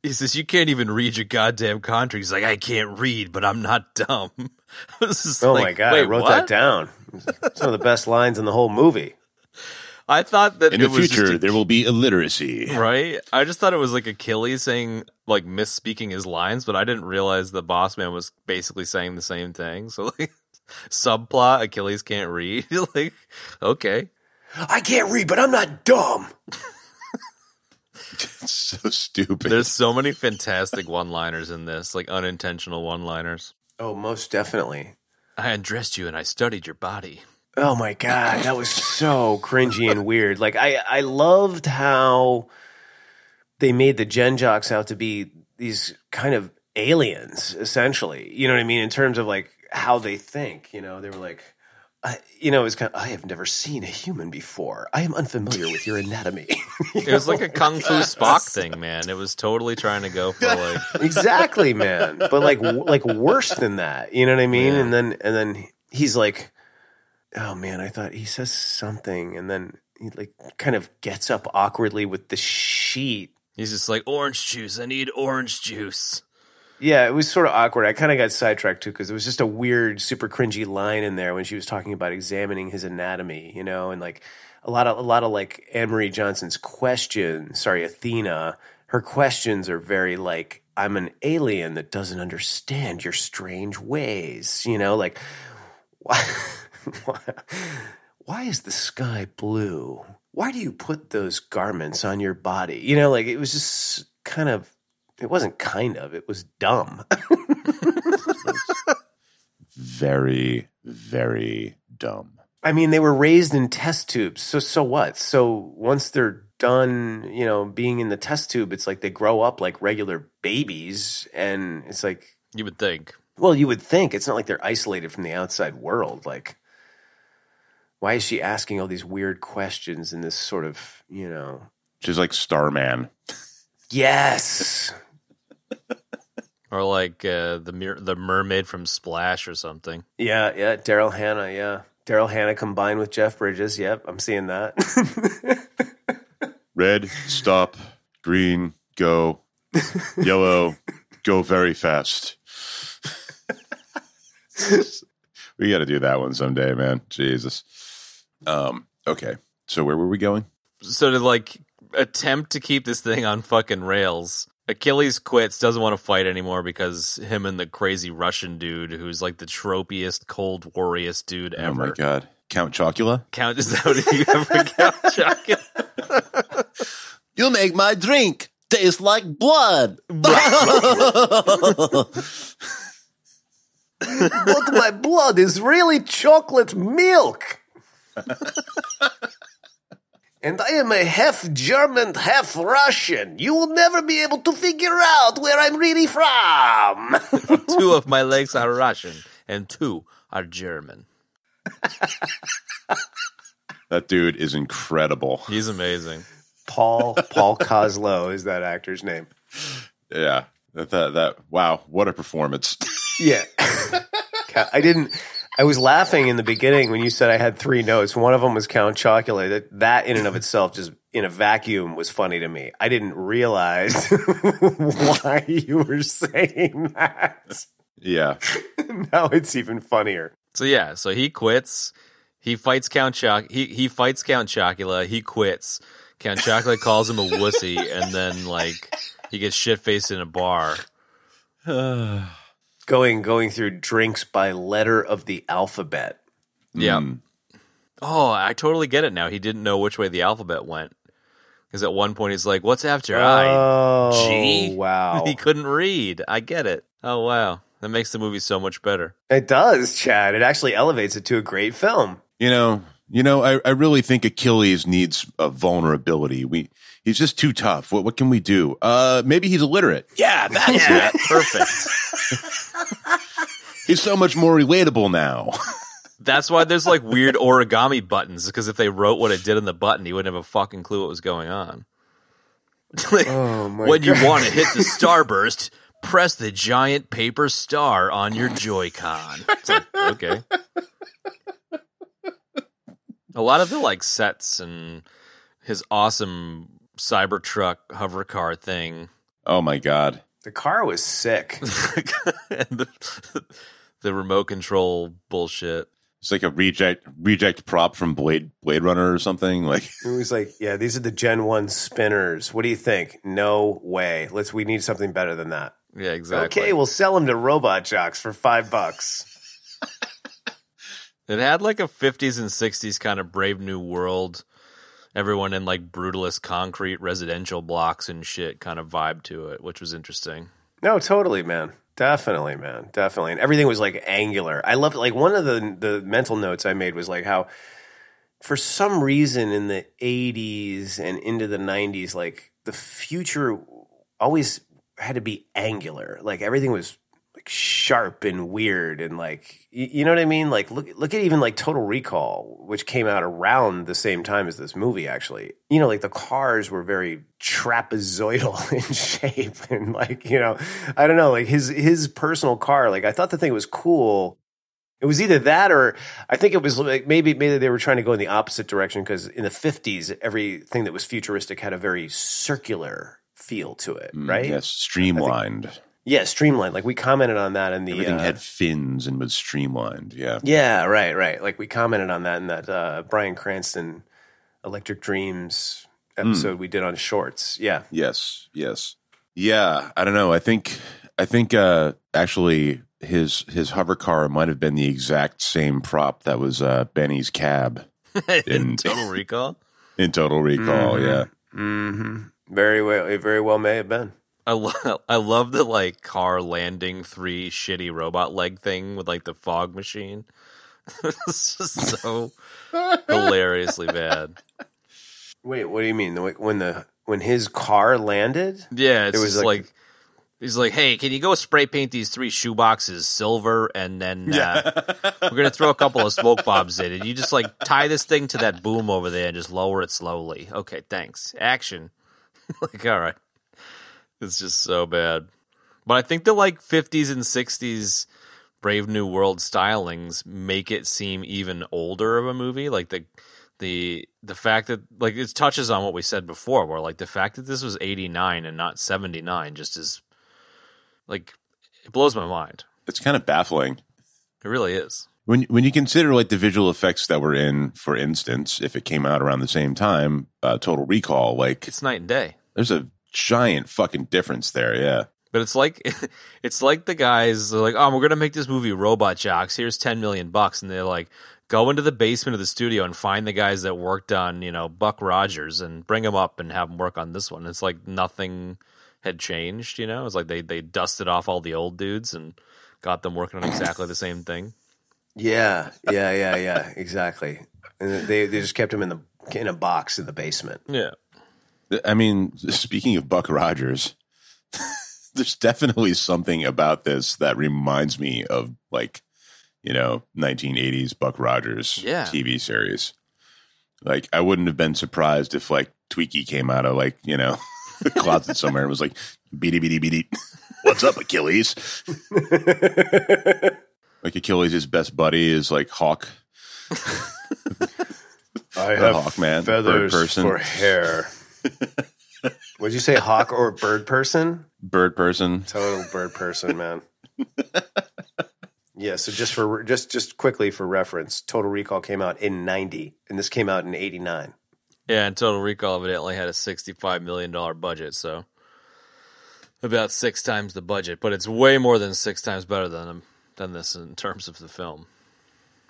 "He says you can't even read your goddamn contract." He's like, "I can't read, but I'm not dumb." I was just Oh like, my god, Wait, I wrote what? that down. Some of the best lines in the whole movie. I thought that In it the was future, just a- there will be illiteracy. right. I just thought it was like Achilles saying like misspeaking his lines, but I didn't realize the boss man was basically saying the same thing. So like subplot, Achilles can't read. like okay. I can't read, but I'm not dumb. It's so stupid. There's so many fantastic one-liners in this, like unintentional one-liners. Oh, most definitely. I undressed you and I studied your body. Oh my god, that was so cringy and weird. Like I, I loved how they made the Gen Jocks out to be these kind of aliens, essentially. You know what I mean? In terms of like how they think. You know, they were like, I, you know, it was kind of. I have never seen a human before. I am unfamiliar with your anatomy. It was like a kung fu Spock thing, man. It was totally trying to go for like exactly, man. But like, like worse than that. You know what I mean? Yeah. And then, and then he's like, "Oh man, I thought he says something," and then he like kind of gets up awkwardly with the sheet. he's just like orange juice. I need orange juice. Yeah, it was sort of awkward. I kind of got sidetracked too because it was just a weird, super cringy line in there when she was talking about examining his anatomy, you know, and like a lot of a lot of like Anne Marie Johnson's question. Sorry, Athena. her questions are very like, I'm an alien that doesn't understand your strange ways. You know, like, why, why, why is the sky blue? Why do you put those garments on your body? You know, like it was just kind of, it wasn't kind of, it was dumb. Very, very dumb. I mean, they were raised in test tubes. So so what? So once they're done, you know, being in the test tube, it's like they grow up like regular babies, and it's like, You would think. well, you would think it's not like they're isolated from the outside world. Like, why is she asking all these weird questions in this sort of, you know? She's like Starman. Yes, Or like uh, the mer- the mermaid from Splash or something. yeah, yeah. Daryl Hannah, yeah. Daryl Hannah combined with Jeff Bridges. Yep, I'm seeing that. Red, stop. Green, go. Yellow, go very fast. we got to do that one someday, man. Jesus. Um, okay. So where were we going? So to like attempt to keep this thing on fucking rails, Achilles quits, doesn't want to fight anymore because him and the crazy Russian dude, who's like the tropiest, cold warriest dude ever. Oh my god. Count Chocula? Count is that what you ever count Chuck? You make my drink taste like blood. but my blood is really chocolate milk. and I am a half German, half Russian. You will never be able to figure out where I'm really from. two of my legs are Russian and two are German. That dude is incredible. He's amazing. Paul Paul Koslo is that actor's name. Yeah. That, that, that wow, what a performance. Yeah. I didn't. I was laughing in the beginning when you said I had three notes. One of them was Count Chocula. That, that in and of itself, just in a vacuum, was funny to me. I didn't realize why you were saying that. yeah. now it's even funnier. So yeah, so he quits. He fights Count Choc. He he fights Count Chocula. He quits. Count Chocula calls him a wussy, and then like he gets shit faced in a bar. Going going through drinks by letter of the alphabet. Yeah. Mm. Oh, I totally get it now. He didn't know which way the alphabet went. Because at one point he's like, "What's after I?" Oh, G? wow! He couldn't read. I get it. Oh wow, that makes the movie so much better. It does, Chad. It actually elevates it to a great film. You know, you know, I, I really think Achilles needs a vulnerability. We he's just too tough. What what can we do? Uh maybe he's illiterate. yeah, that's Yeah, it. perfect. He's so much more relatable now. That's why there's like weird origami buttons. Because if they wrote what it did in the button, he wouldn't have a fucking clue what was going on. Like, Oh my when you want to hit the starburst, press the giant paper star on your Joy-Con. It's like, okay. A lot of the like sets and his awesome Cybertruck hover car thing oh my god. The car was sick. and the, the remote control bullshit. It's like a reject reject prop from Blade Blade Runner or something. Like It was like, yeah, these are the Gen One spinners. What do you think? No way. Let's. We need something better than that. Yeah, exactly. Okay, we'll sell them to Robot Jox for five bucks. It had like a 50s and 60s kind of Brave New World, everyone in like brutalist concrete residential blocks and shit kind of vibe to it, which was interesting. No, totally, man. Definitely, man. Definitely. And everything was like angular. I loved like one of the the mental notes I made was like how for some reason in the 80s and into the 90s like the future always had to be angular. Like everything was like sharp and weird and like you, you know what I mean? Like look look at even like Total Recall, which came out around the same time as this movie actually. You know, like the cars were very trapezoidal in shape and like, you know, I don't know, like his his personal car, like I thought the thing was cool. It was either that or I think it was like maybe maybe they were trying to go in the opposite direction because in the 50s everything that was futuristic had a very circular feel to it, mm, right? yes, streamlined. Yeah, streamlined. Like we commented on that in the Everything uh, had fins and was streamlined. Yeah. Yeah, right, right. Like we commented on that in that uh, Bryan Cranston Electric Dreams episode we did on shorts. Yeah. Yes, yes, yeah. I don't know. I think I think uh, actually his his hover car might have been the exact same prop that was uh, Benny's cab in In- Total Recall. in Total Recall. Mhm. Yeah, Mm-hmm. Very well. It very well may have been. I love I love the like car landing three shitty robot leg thing with like the fog machine. it's just so hilariously bad. Wait, what do you mean? The- When the when his car landed? Yeah, it's It was just like- like, he's like, "Hey, can you go spray paint these three shoe boxes silver, and then uh, we're gonna throw a couple of smoke bombs in, and you just like tie this thing to that boom over there and just lower it slowly. Okay, thanks. Action. like, all right, it's just so bad. But I think the like 50s and 60s Brave New World stylings make it seem even older of a movie. Like the the the fact that like it touches on what we said before, where like the fact that this was 89 and not 79 just is like it blows my mind. it's kind of baffling. It really is. When when you consider like the visual effects that were in, for instance, if it came out around the same time, uh, Total Recall, like It's night and day. there's a giant fucking difference there. Yeah, But it's like it's like the guys they're like, "Oh, we're gonna make this movie Robot Jox. Here's ten million bucks," and they're like, "Go into the basement of the studio and find the guys that worked on you know Buck Rogers and bring them up and have them work on this one." It's like nothing had changed. You know, it's like they they dusted off all the old dudes and got them working on exactly the same thing. Yeah, yeah, yeah, yeah. Exactly. And they they just kept them in the in a box in the basement. Yeah, I mean, speaking of Buck Rogers, there's definitely something about this that reminds me of like, you know, 1980s Buck Rogers Yeah. TV series. Like, I wouldn't have been surprised if like Twiki came out of like, you know, the closet somewhere and was like, beady beady beady. What's up, Achilles? like Achilles' best buddy is like Hawk. I The Hawkman, bird feathers person. for hair. Would you say hawk or bird person? Bird person. Total bird person, man. yeah. So just for just just quickly for reference, Total Recall came out in '90, and this came out in '89. yeah. And Total Recall evidently had a sixty-five million dollar budget, so about six times the budget. But it's way more than six times better than than this in terms of the film.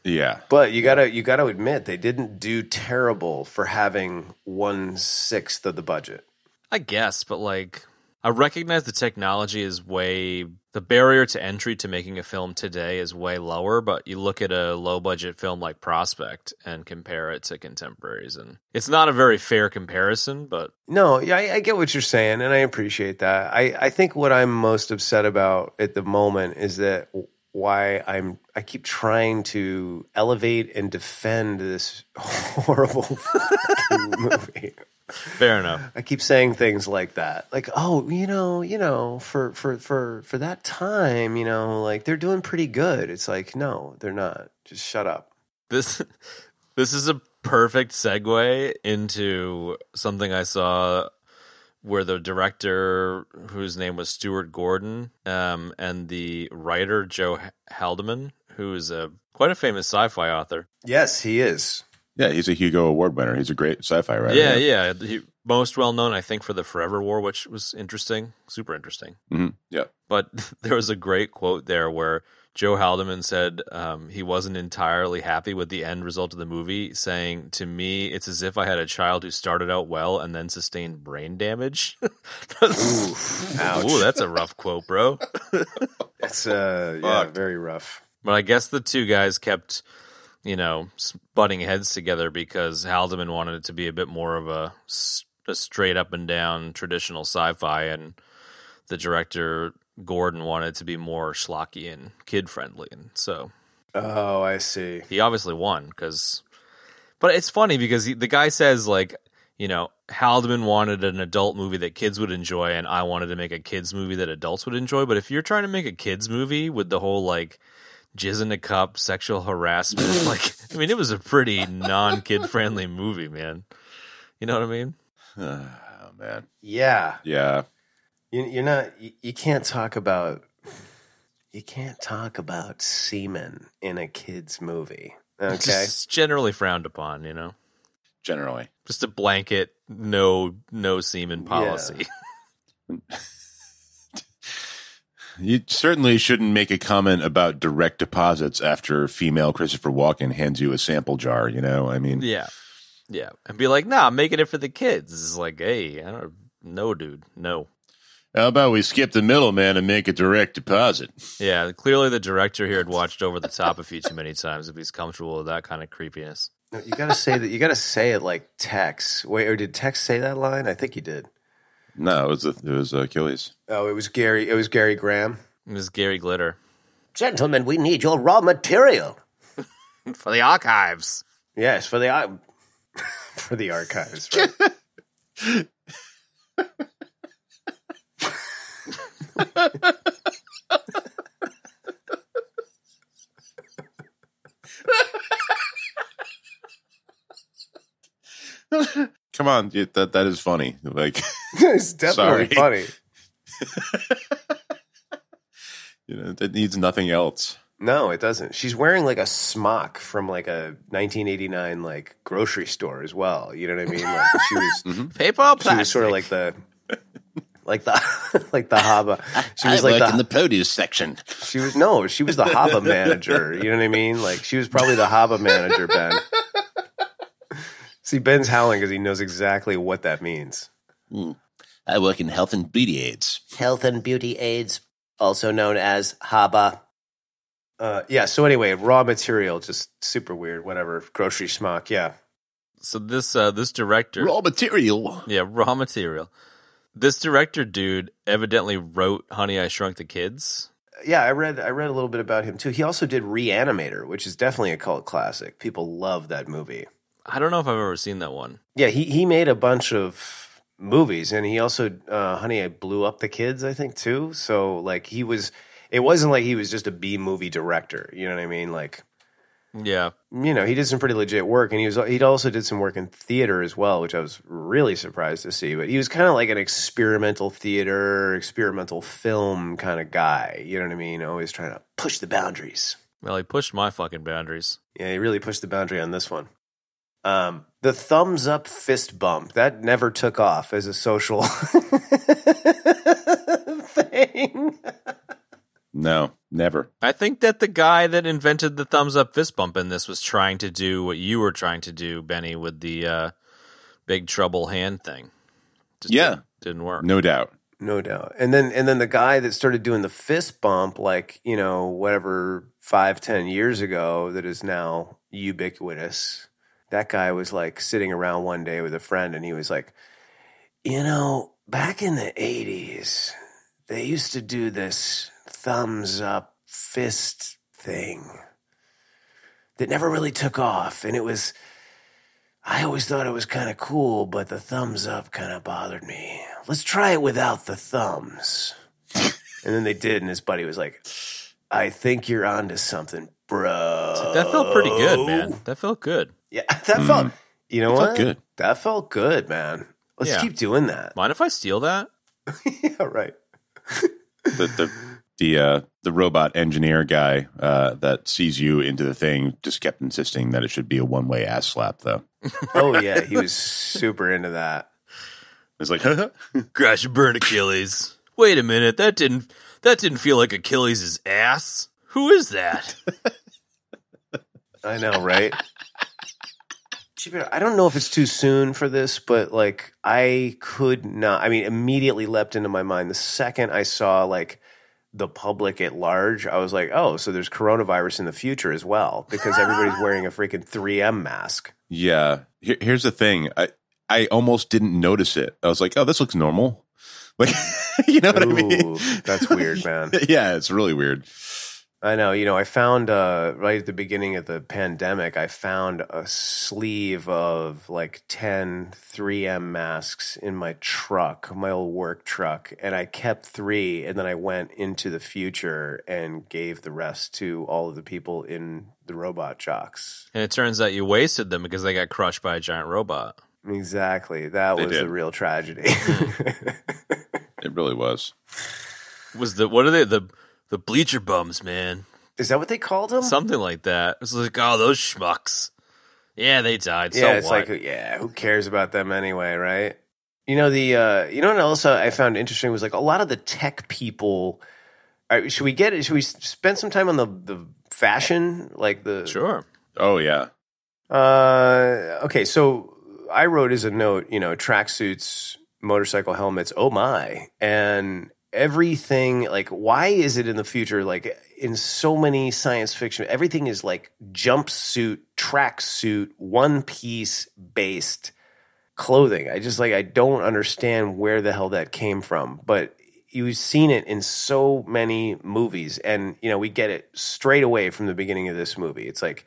Yeah. But you gotta you gotta admit they didn't do terrible for having one sixth of the budget. I guess, but like I recognize the technology is way the barrier to entry to making a film today is way lower, but you look at a low budget film like Prospect and compare it to contemporaries and it's not a very fair comparison, but No, yeah, I, I get what you're saying, and I appreciate that. I, I think what I'm most upset about at the moment is that why I'm I keep trying to elevate and defend this horrible movie. fair enough. I keep saying things like that, like, "Oh, you know, you know, for for for for that time, you know, like they're doing pretty good." It's like, no, they're not. Just shut up. This this is a perfect segue into something I saw where the director, whose name was Stuart Gordon, um, and the writer Joe Haldeman, who is a quite a famous sci-fi author. Yes, he is. Yeah. He's a Hugo Award winner. He's a great sci-fi writer. Yeah, yeah. He, most well known, I think, for the Forever War, which was interesting, super interesting. hmm Yeah. But there was a great quote there where Joe Haldeman said um, he wasn't entirely happy with the end result of the movie, saying, "To me, it's as if I had a child who started out well and then sustained brain damage." Ouch. Ooh, that's a rough quote, bro. It's uh, yeah, Fuck. very rough. But I guess the two guys kept, you know, butting heads together because Haldeman wanted it to be a bit more of a straight up and down traditional sci-fi, and the director Gordon wanted to be more schlocky and kid friendly, and so Oh, I see. he obviously won because. But it's funny because he, the guy says like, you know, Haldeman wanted an adult movie that kids would enjoy, and I wanted to make a kids movie that adults would enjoy. But if you're trying to make a kids movie with the whole like jizz in a cup, sexual harassment, like I mean, it was a pretty non kid friendly movie, man. You know what I mean? oh man. Yeah, Yeah. You, you're not. You, you can't talk about. You can't talk about semen in a kids movie. Okay. It's generally frowned upon, you know. Generally. Just a blanket, no no semen policy. You certainly shouldn't make a comment about direct deposits after female Christopher Walken hands you a sample jar. You know, I mean, Yeah. Yeah. And be like, nah, I'm making it for the kids. It's like, hey, I don't no dude. No. How about we skip the middleman and make a direct deposit? Yeah, clearly the director here had watched over the top a few too many times if he's comfortable with that kind of creepiness. No, You gotta say that. You gotta say it like Tex. Wait, or did Tex say that line? I think he did. No, it was it was Achilles. Oh, it was Gary. It was Gary Graham. It was Gary Glitter. Gentlemen, we need your raw material. For the archives. Yes, for the for the archives. Right? Come on, you- that that is funny. Like, it's definitely funny. you know, it needs nothing else. No, it doesn't. She's wearing like a smock from like a 1989 like grocery store as well. You know what I mean? Like she was mm-hmm. Paper or she plastic? was sort of like the like the like the haba. She was I like work the, in the produce section. she was no, she was the haba manager. You know what I mean? Like she was probably the haba manager, Ben. See, Ben's howling because he knows exactly what that means. I work in health and beauty aids. Health and beauty aids, also known as Haba. Uh, yeah. So anyway, raw material, just super weird. Whatever. Grocery smock. Yeah. So this uh this director Raw material. Yeah, raw material. This director dude evidently wrote Honey I Shrunk the Kids. Yeah, I read I read a little bit about him too. He also did Reanimator, which is definitely a cult classic. People love that movie. I don't know if I've ever seen that one. Yeah, he he made a bunch of movies, and he also, uh, Honey, I blew up the kids, I think too. So like he was, it wasn't like he was just a B movie director. You know what I mean? Like Yeah. you know, he did some pretty legit work, and he was he also did some work in theater as well, which I was really surprised to see. But he was kind of like an experimental theater, experimental film kind of guy. You know what I mean? Always trying to push the boundaries. Well, he pushed my fucking boundaries. Yeah, he really pushed the boundary on this one. Um, the thumbs up fist bump that never took off as a social thing. No, never. I think that the guy that invented the thumbs up fist bump in this was trying to do what you were trying to do, Benny, with the uh, big trouble hand thing. Just Yeah. didn't, didn't work. No doubt. No doubt. And then and then the guy that started doing the fist bump, like, you know, whatever five, ten years ago that is now ubiquitous. That guy was like sitting around one day with a friend and he was like, you know, back in the eighties, they used to do this thumbs up fist thing that never really took off. And it was I always thought it was kind of cool, but the thumbs up kind of bothered me. Let's try it without the thumbs. and then they did, and his buddy was like, I think you're onto something, bro. That felt pretty good, man. That felt good. Yeah, that felt, mm. you know It what? felt good. That felt good, man. Let's Yeah. keep doing that. Mind if I steal that? yeah, right. The the the uh, the robot engineer guy uh, that sees you into the thing just kept insisting that it should be a one way ass slap though. Oh, yeah, he was super into that. It's like Crash and burn Achilles. Wait a minute, that didn't that didn't feel like Achilles' ass. Who is that? I know, right? I don't know if it's too soon for this, but like I could not. I mean, immediately leapt into my mind the second I saw like the public at large. I was like, oh, so there's coronavirus in the future as well because everybody's wearing a freaking 3M mask. Yeah. Here, here's the thing. I I almost didn't notice it. I was like, oh, this looks normal. Like, you know what I mean? That's weird, man. yeah, it's really weird. I know. You know, I found uh, right at the beginning of the pandemic, I found a sleeve of like 10 3M masks in my truck, my old work truck. And I kept three. And then I went into the future and gave the rest to all of the people in the robot jox. And it turns out you wasted them because they got crushed by a giant robot. Exactly. That They was did. the real tragedy. It really was. Was the what are they the the bleacher bums, man? Is that what they called them? Something like that. It's like, oh, those schmucks. Yeah, they died. So yeah, it's what? like yeah, who cares about them anyway, right? You know the uh, you know what else I found interesting was like a lot of the tech people. Right, should we get it? Should we spend some time on the the fashion, like the sure. Oh yeah. Uh, okay, so I wrote as a note, you know, tracksuits, motorcycle helmets. Oh my! And everything like why is it in the future like in so many science fiction everything is like jumpsuit tracksuit one piece based clothing? I just like i don't understand where the hell that came from but you've seen it in so many movies and you know we get it straight away from the beginning of this movie. It's like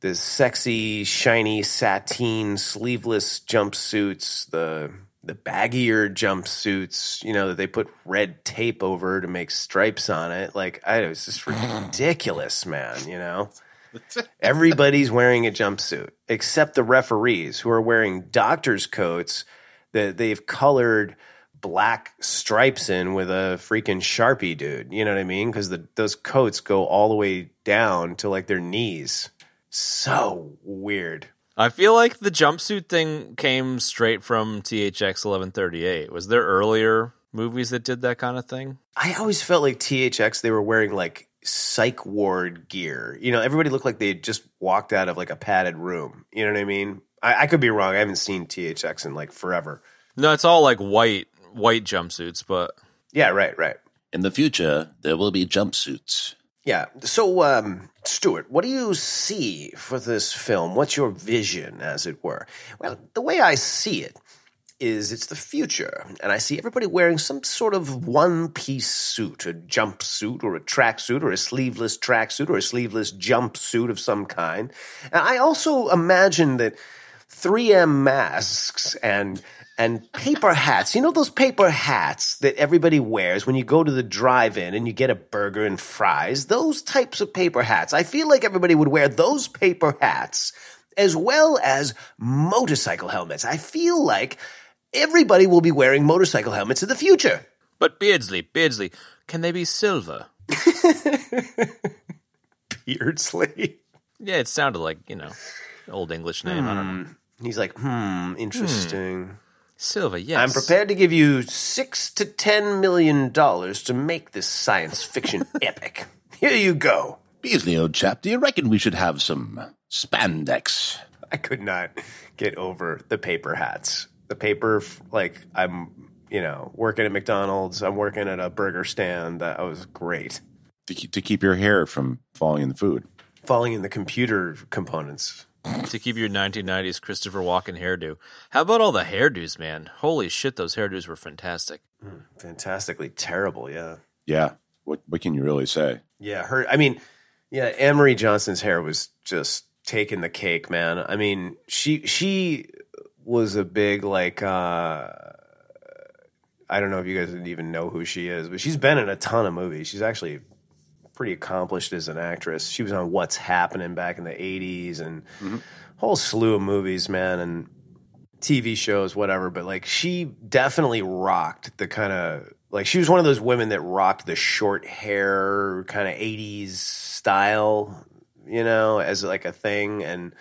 the sexy shiny sateen sleeveless jumpsuits the the baggier jumpsuits, you know, that they put red tape over to make stripes on it. Like, I it was just ridiculous, man, you know? Everybody's wearing a jumpsuit except the referees who are wearing doctor's coats that they've colored black stripes in with a freaking Sharpie dude. You know what I mean? Because those coats go all the way down to like their knees. So weird. I feel like the jumpsuit thing came straight from THX 1138. Was there earlier movies that did that kind of thing? I always felt like THX, they were wearing like psych ward gear. You know, everybody looked like they had just walked out of like a padded room. You know what I mean? I, I could be wrong. I haven't seen THX in like forever. No, it's all like white white jumpsuits, but yeah, right, right. In the future, there will be jumpsuits. Yeah. So, um, Stuart, what do you see for this film? What's your vision, as it were? Well, the way I see it is it's the future, and I see everybody wearing some sort of one piece suit, a jumpsuit or a tracksuit or a sleeveless tracksuit or a sleeveless jumpsuit of some kind. And I also imagine that 3M masks and and paper hats. You know those paper hats that everybody wears when you go to the drive-in and you get a burger and fries? Those types of paper hats. I feel like everybody would wear those paper hats as well as motorcycle helmets. I feel like everybody will be wearing motorcycle helmets in the future. But Beardsley, Beardsley, can they be silver? Beardsley. Yeah, it sounded like, you know, old English name. I don't know. He's like, hmm, interesting. Silver, yes. I'm prepared to give you six to ten million dollars to make this science fiction epic. Here you go. Beasley, old chap, do you reckon we should have some spandex? I could not get over the paper hats. The paper, like I'm, you know, working at McDonald's. I'm working at a burger stand. That was great. To keep your hair from falling in the food. Falling in the computer components. To keep your 1990s Christopher Walken hairdo. How about all the hairdos, man? Holy shit, those hairdos were fantastic. Fantastically terrible. Yeah. Yeah. What what can you really say? Yeah, her. I mean, yeah, Anne Marie Johnson's hair was just taking the cake, man. I mean, she she was a big like. uh I don't know if you guys even know who she is, but she's been in a ton of movies. She's actually pretty accomplished as an actress. She was on What's Happening back in the '80s and a whole slew of movies, man, and TV shows, whatever. But like, she definitely rocked the kind of like she was one of those women that rocked the short hair kind of 80s style, you know, as like a thing. And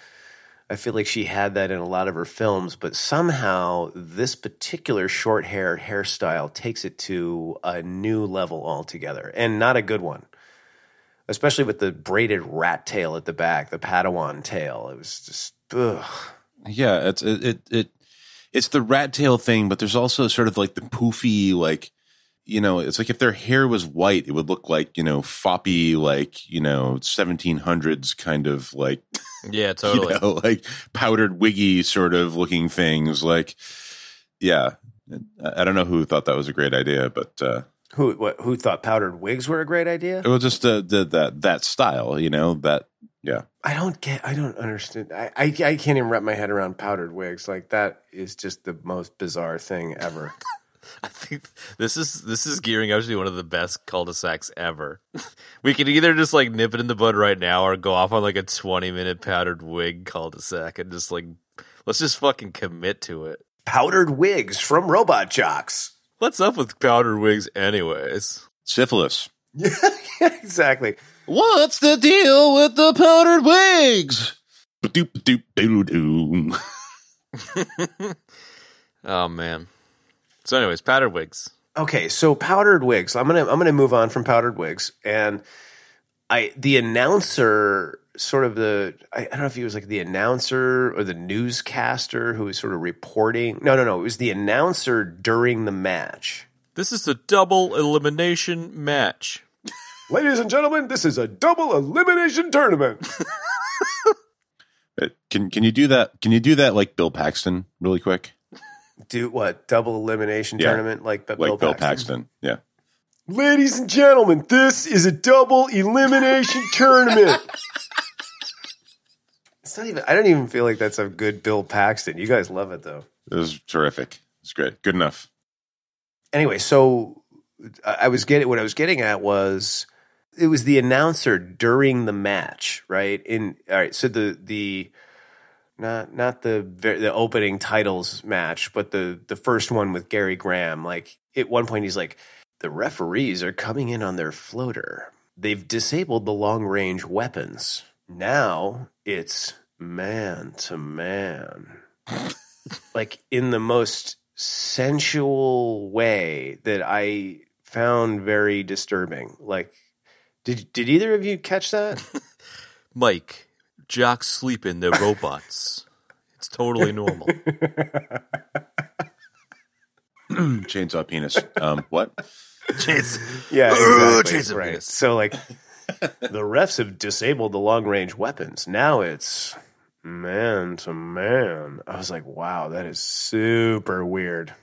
I feel like she had that in a lot of her films, but somehow this particular short hair hairstyle takes it to a new level altogether and not a good one. Especially with the braided rat tail at the back, the Padawan tail. It was just, ugh. Yeah, it's it, it it it's the rat tail thing, but there's also sort of like the poofy, like you know, it's like if their hair was white, it would look like you know foppy, like you know, 1700s kind of like Yeah, totally. you know, like powdered wiggy sort of looking things. Like, yeah, I I don't know who thought that was a great idea, but uh, Who what, who thought powdered wigs were a great idea? it was just uh, the that that style, you know, that yeah. I don't get. I don't understand. I, I I can't even wrap my head around powdered wigs. Like that is just the most bizarre thing ever. I think this is this is gearing up to be one of the best cul-de-sacs ever. we could either just like nip it in the bud right now or go off on like a 20 minute powdered wig cul-de-sac and just like let's just fucking commit to it. powdered wigs from Robot Jox. What's up with powdered wigs anyways? Syphilis. Yeah, exactly. What's the deal with the powdered wigs? Doop doop doo doo. oh man. So, anyways, powdered wigs. Okay, so powdered wigs. I'm gonna I'm gonna move on from powdered wigs, and I the announcer, sort of the I, I don't know if he was like the announcer or the newscaster who was sort of reporting. No, no, no. It was the announcer during the match. This is a double elimination match. Ladies and gentlemen, this is a double elimination tournament. Uh, Can can you do that? Can you do that like Bill Paxton really quick? Do what? Double elimination Yeah. tournament like, but Like Bill, Paxton. Yeah. Ladies and gentlemen, this is a double elimination tournament. It's not even. I don't even feel like that's a good Bill Paxton. You guys love it though. It was terrific. It's great. Good enough. Anyway, so I I was getting what I was getting at was it was the announcer during the match, right? In all right, so the the not not the ver- the opening titles match, but the the first one with Gary Graham. Like at one point, he's like, "The referees are coming in on their floater. They've disabled the long range weapons. Now it's man to man." like in the most sensual way that I found very disturbing. Like, did did either of you catch that? Mike, jocks sleep in their robots. It's totally normal. Chainsaw penis. Um, what? Chase. yeah, Ugh, exactly. Jason right. Venus. So like, the refs have disabled the long range weapons. Now it's man to man. I was like, wow, that is super weird.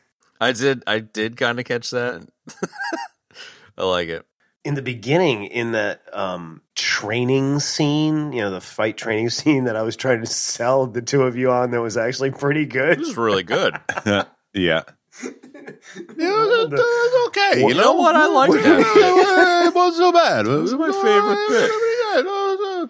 I did. I did kind of catch that. I like it. in the beginning in that um training scene you know the fight training scene that i was trying to sell the two of you on that was actually pretty good it was really good. yeah. Yeah, The- it's okay. You know what? I like that. it wasn't so bad. It was my favorite bit. Uh,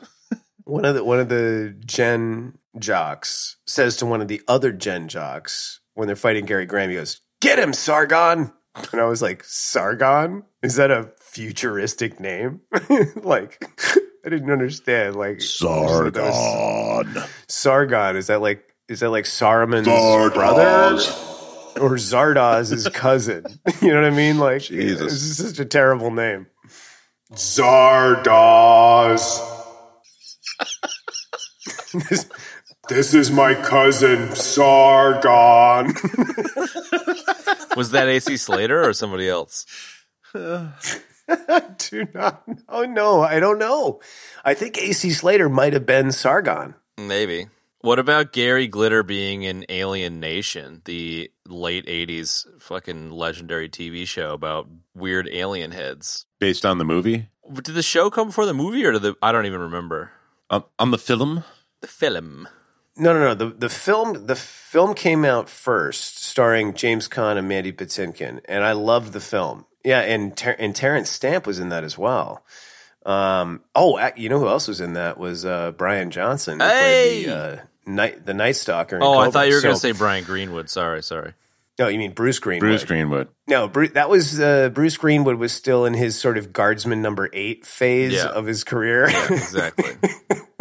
one of the one of the gen jocks says to one of the other gen jocks when they're fighting gary graham he goes get him sargon and i was like sargon is that a futuristic name like i didn't understand like Sargon. sargon is that like is that like saruman's Zardoz. brother or Zardoz' cousin. You know what I mean? Like, Jesus. this is such a terrible name. Zardoz. this, this is my cousin, Sargon. Was that AC Slater or somebody else? I do not know. No, I don't know. I think AC Slater might have been Sargon. Maybe. What about Gary Glitter being in Alien Nation, the late 80s fucking legendary TV show about weird alien heads? Based on the movie? Did the show come before the movie or did the I don't even remember. On, on the film? The film. No, no, no. The the film the film came out first, starring James Caan and Mandy Patinkin, and I loved the film. Yeah, and Ter- and Terence Stamp was in that as well. Um, oh, you know who else was in that was uh, Brian Johnson. Hey! the uh, night the Night Stalker. in Oh, I thought you were going to say Brian Greenwood. Sorry, sorry. No, you mean Bruce Greenwood. Bruce Greenwood. No, Bru- that was uh, Bruce Greenwood was still in his sort of guardsman number eight phase Yeah. of his career. Exactly.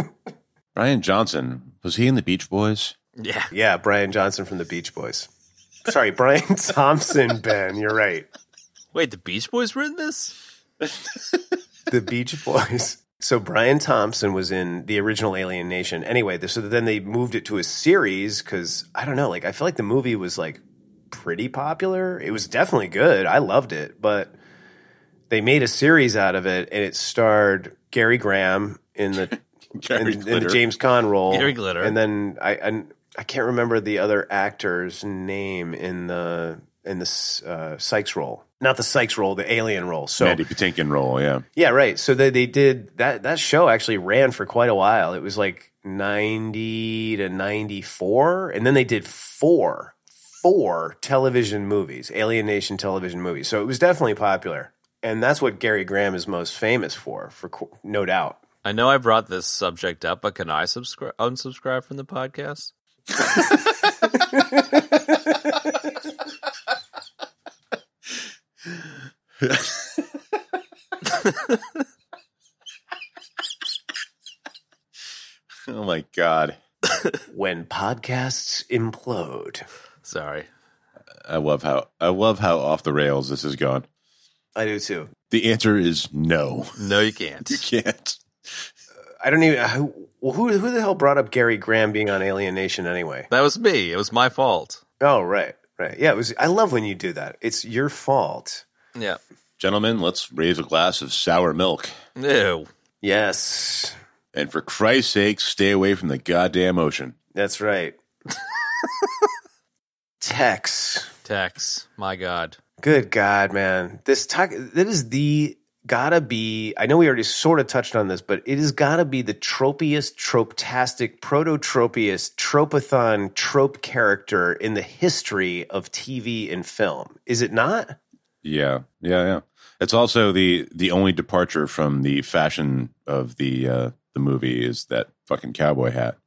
Brian Johnson. Was he in the Beach Boys? yeah. yeah, Brian Johnson from the Beach Boys. Sorry, Brian Thompson. Ben, you're right. Wait, the Beach Boys were in this? the Beach Boys. So Brian Thompson was in the original Alien Nation. Anyway, so then they moved it to a series because I don't know. Like I feel like the movie was like pretty popular. It was definitely good. I loved it, but they made a series out of it, and it starred Gary Graham in the in, in the James Caan role, Gary Glitter. and then I and I can't remember the other actor's name in the in the uh, Sykes role. Not the Sykes role, the alien role. So Mandy Patinkin role, yeah. yeah, right. So they they did that that show actually ran for quite a while. It was like 90 to 94 and then they did four four television movies, Alien Nation television movies. So it was definitely popular. And that's what Gary Graham is most famous for, for no doubt. I know I brought this subject up, but can I subscribe unsubscribe from the podcast? Oh my God. when podcasts implode. Sorry. I love how I love how off the rails this has gone. I do too. The answer is no. No, you can't. You can't. Uh, I don't even. Who, well, who who the hell brought up Gary Graham being on Alien Nation anyway? That was me. It was my fault. Oh, right, right. Yeah, it was. I love when you do that. It's your fault. Yeah. Gentlemen, let's raise a glass of sour milk. Ew. Yes, And for Christ's sake, stay away from the goddamn ocean. that's right. Tex. Tex. My God. Good God, man. This talk that is the gotta be I know we already sort of touched on this, but it has gotta be the tropiest, tropetastic, prototropiest, tropathon trope character in the history of TV and film. Is it not? Yeah, yeah, yeah. It's also the the only departure from the fashion of the uh, the movie is that fucking cowboy hat.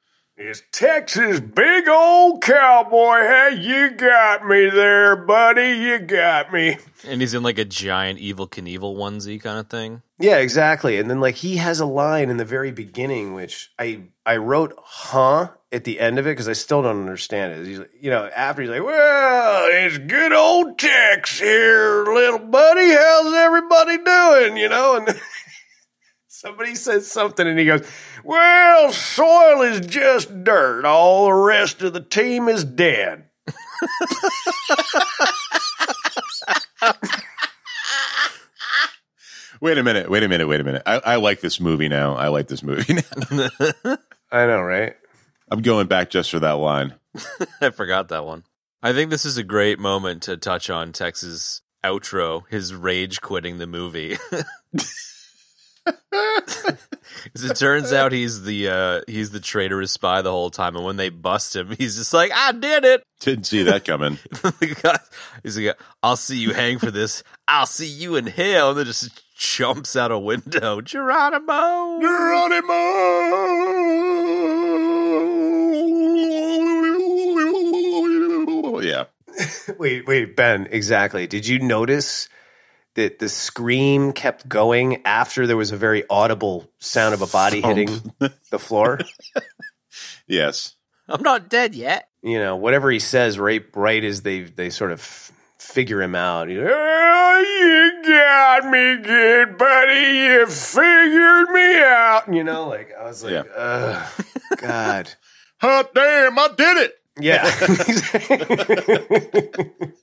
It's Texas big old cowboy hat. You got me there, buddy. You got me. And he's in like a giant Evel Knievel onesie kind of thing. Yeah, exactly. And then like he has a line in the very beginning, which I I wrote "huh" at the end of it because I still don't understand it. He's like, you know, after he's like, "Well, it's good old Tex here, little buddy. How's everybody doing?" You know, and somebody says something, and he goes, "Well, soil is just dirt. All the rest of the team is dead." Wait a minute, wait a minute, wait a minute. I, I like this movie now. I like this movie now. I know, right? I'm going back just for that line. I forgot that one. I think this is a great moment to touch on Tex's outro, his rage quitting the movie. 'Cause it turns out he's the uh, he's the traitorous spy the whole time, and when they bust him, he's just like, "I did it." Didn't see that coming. Guy- he's like, "I'll see you hang for this. I'll see you in hell," and then just jumps out a window. Geronimo. Geronimo. Yeah. Wait, wait, Ben, exactly. Did you notice that the scream kept going after there was a very audible sound of a body Thump. hitting the floor? Yes. I'm not dead yet. you know, whatever he says right right as they they sort of figure him out. Like, oh, you got me good, buddy. You figured me out. You know, like I was like, Yeah. God. Hot damn, I did it. Yeah.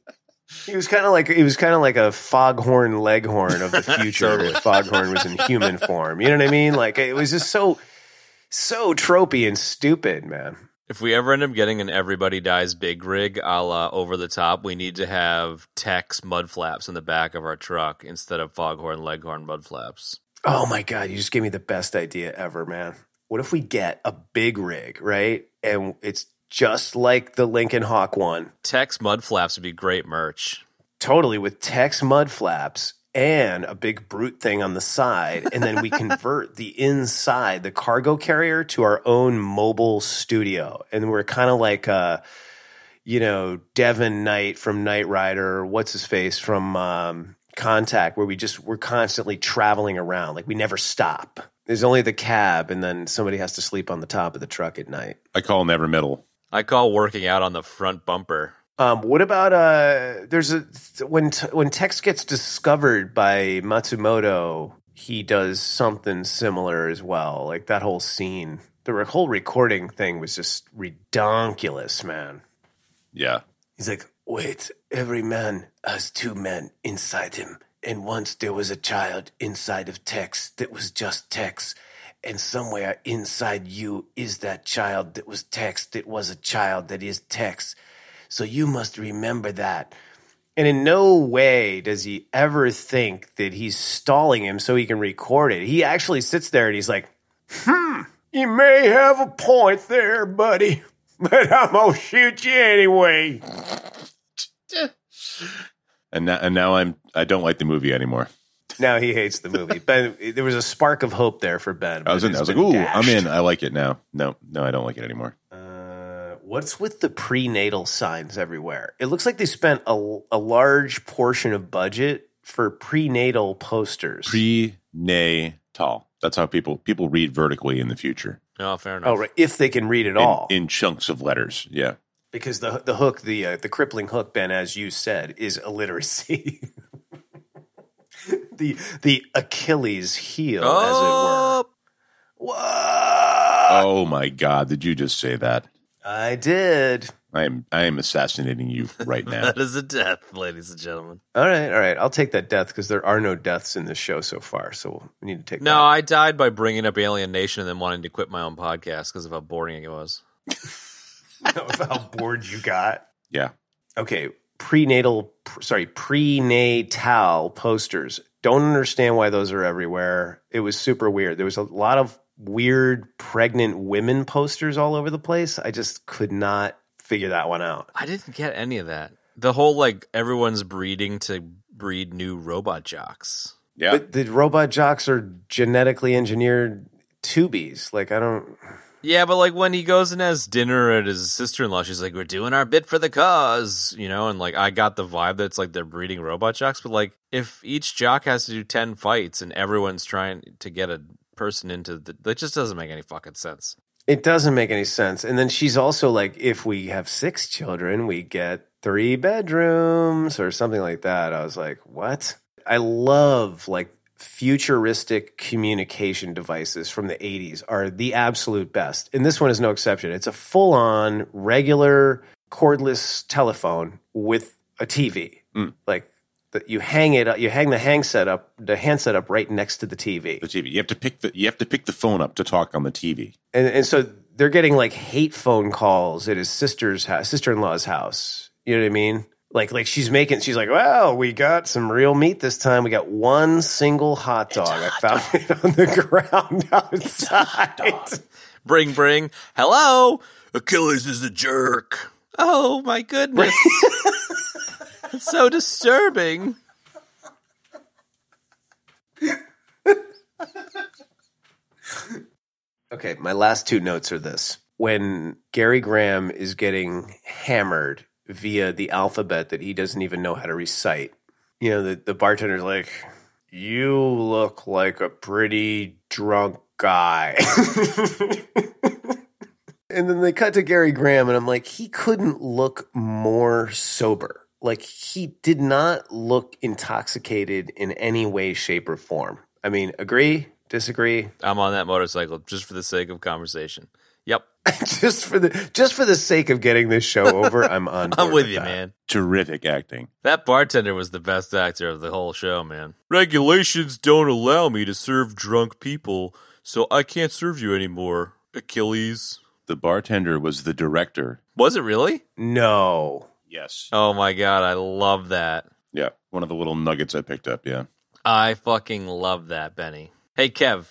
he was kind of like he was kind of like a foghorn leghorn of the future Totally. if foghorn was in human form. You know what I mean? Like it was just so so tropey and stupid, man. If we ever end up getting an Everybody Dies Big Rig a la Over the Top, we need to have Tex mud flaps in the back of our truck instead of Foghorn Leghorn mud flaps. Oh my god, you just gave me the best idea ever, man. What if we get a big rig, right? And it's just like the Lincoln Hawk one, Tex mud flaps would be great merch. totally with Tex mud flaps and a big brute thing on the side, and then we convert the inside, the cargo carrier, to our own mobile studio, and we're kind of like uh you know, Devin Knight from Knight Rider, what's his face from um, Contact, where we just we're constantly traveling around, like we never stop. There's only the cab, and then somebody has to sleep on the top of the truck at night. I call never middle. I call working out on the front bumper. Um, what about uh? There's a when when Tex gets discovered by Matsumoto, he does something similar as well. Like that whole scene, the re- whole recording thing was just redonkulous, man. Yeah. He's like, wait, every man has two men inside him. And once there was a child inside of Tex that was just Tex. And somewhere inside you is that child that was Tex that was a child that is Tex. So you must remember that. And in no way does he ever think that he's stalling him so he can record it. He actually sits there and he's like, hmm, you may have a point there, buddy, but I'm going to shoot you anyway. And now, and now I'm I don't like the movie anymore. Now he hates the movie. Ben, there was a spark of hope there for Ben. I was in. I was like, been ooh, I'm in. I like it now. No, no, I don't like it anymore. Uh, what's with the prenatal signs everywhere? It looks like they spent a, a large portion of budget for prenatal posters. Prenatal. That's how people people read vertically in the future. Oh, fair enough. Oh, right. If they can read it in, all, in chunks of letters. Yeah. because the the hook, the uh, the crippling hook, Ben, as you said, is illiteracy. the the Achilles heel, Oh, as it were. What? Oh my God! Did you just say that? I did. I am I am assassinating you right now. that is a death, ladies and gentlemen. All right, all right. I'll take that death because there are no deaths in this show so far. So we need to take No, I died by bringing up Alien Nation and then wanting to quit my own podcast because of how boring it was. that of how bored you got. yeah. Okay, prenatal, pr- sorry, prenatal posters. Don't understand why those are everywhere. It was super weird. There was a lot of weird pregnant women posters all over the place. I just could not figure that one out. I didn't get any of that. The whole like everyone's breeding to breed new robot jox. Yeah. But the robot jox are genetically engineered tubies. Like I don't. Yeah, but like when he goes and has dinner at his sister in law, she's like, "We're doing our bit for the cause," you know, and like I got the vibe that it's like they're breeding robot jox. But like if each jock has to do ten fights and everyone's trying to get a person into the, that just doesn't make any fucking sense. It doesn't make any sense. And then she's also like, if we have six children, we get three bedrooms or something like that. I was like, what? I love like futuristic communication devices from the 80s are the absolute best. And this one is no exception. It's a full on regular cordless telephone with a TV. Mm. Like that you hang it up, you hang the hang set up, the handset up right next to the TV. The TV. You have to pick the you have to pick the phone up to talk on the TV. and and so they're getting like hate phone calls at his sister's house, sister in law's house. You know what I mean? Like like she's making. She's like, well, we got some real meat this time. We got one single hot dog. I found it on the ground outside. Bring, bring. Hello, Achilles is a jerk. Oh my goodness, it's so disturbing. Okay, my last two notes are this. When Gary Graham is getting hammered via the alphabet that he doesn't even know how to recite, you know, the, the bartender's like, You look like a pretty drunk guy. and then they cut to Gary Graham, and I'm like, He couldn't look more sober. Like, he did not look intoxicated in any way, shape, or form. I mean, agree? Disagree? I'm on that motorcycle just for the sake of conversation. Yep, just for the just for the sake of getting this show over, I'm on. I'm board with you, that. man. Terrific acting. That bartender was the best actor of the whole show, man. Regulations don't allow me to serve drunk people, so I can't serve you anymore. Achilles. The bartender was the director. Was it really? No, Yes. Oh my god, I love that. Yeah. One of the little nuggets I picked up. Yeah. I fucking love that, Benny. Hey, Kev,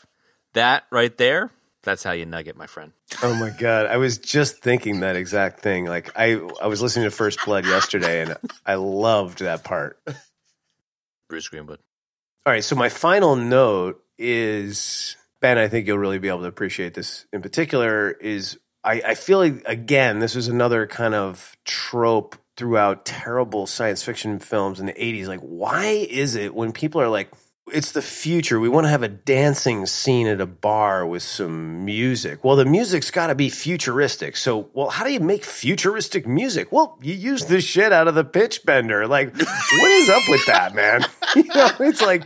that right there, that's how you nugget, my friend. oh my god, I was just thinking that exact thing. Like I, I was listening to First Blood yesterday, and I loved that part. Bruce Greenwood. All right, so my final note is Ben. I think you'll really be able to appreciate this in particular. Is I, I feel like again, this is another kind of trope throughout terrible science fiction films in the '80s. Like, why is it when people are like, "It's the future. We want to have a dancing scene at a bar with some music." Well, the music's got to be futuristic. So, well, how do you make futuristic music? Well, you use the shit out of the pitch bender. Like, what is up with that, man? You know, it's like.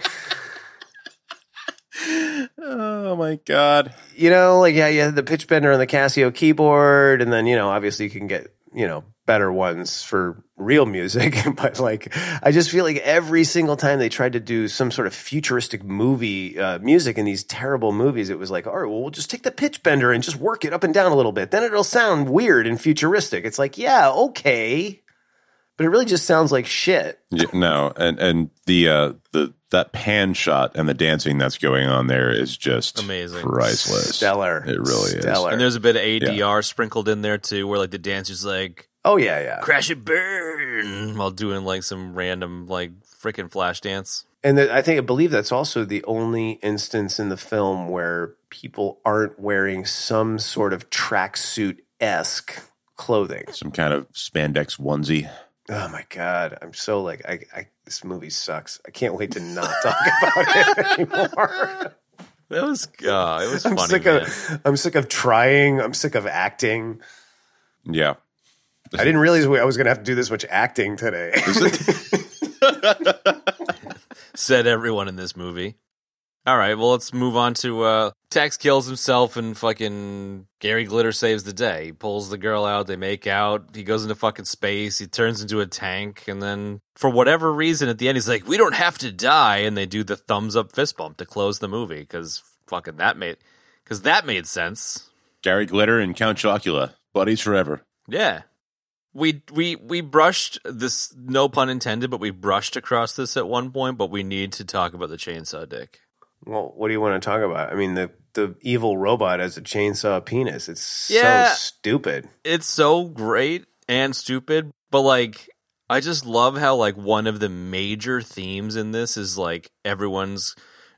Oh my god. you know, like yeah, you had the pitch bender and the Casio keyboard, and then you know, obviously you can get you know better ones for real music. but like, I just feel like every single time they tried to do some sort of futuristic movie uh, music in these terrible movies, it was like, all right, well, we'll just take the pitch bender and just work it up and down a little bit. Then it'll sound weird and futuristic. It's like, yeah, okay. But it really just sounds like shit. Yeah, no, and and the uh the that pan shot and the dancing that's going on there is just Amazing. priceless. Stellar. It really is. And there's a bit of ADR sprinkled in there too, where like the dancer's like, oh yeah, yeah. crash it burn, while doing like some random like freaking flash dance. And that I think I believe that's also the only instance in the film where people aren't wearing some sort of tracksuit esque clothing. Some kind of spandex onesie. Oh my god, I'm so like I, I this movie sucks. I can't wait to not talk about it anymore. It was, uh, it was I'm funny. sick man. of I'm sick of trying. I'm sick of acting. Yeah. I didn't realize I was going to have to do this much acting today. said everyone in this movie. All right, well, let's move on to uh Tex kills himself and fucking Gary Glitter saves the day. He pulls the girl out, they make out, he goes into fucking space, he turns into a tank, and then for whatever reason at the end he's like, We don't have to die, and they do the thumbs up fist bump to close the movie, because fucking that made because that made sense. Gary Glitter and Count Chocula, buddies forever. Yeah. We we we brushed this no pun intended, but we brushed across this at one point, but we need to talk about the chainsaw dick. well, what do you want to talk about? I mean, the the evil robot has a chainsaw penis. It's Yeah. so stupid. it's so great and stupid, but like I just love how like one of the major themes in this is like everyone's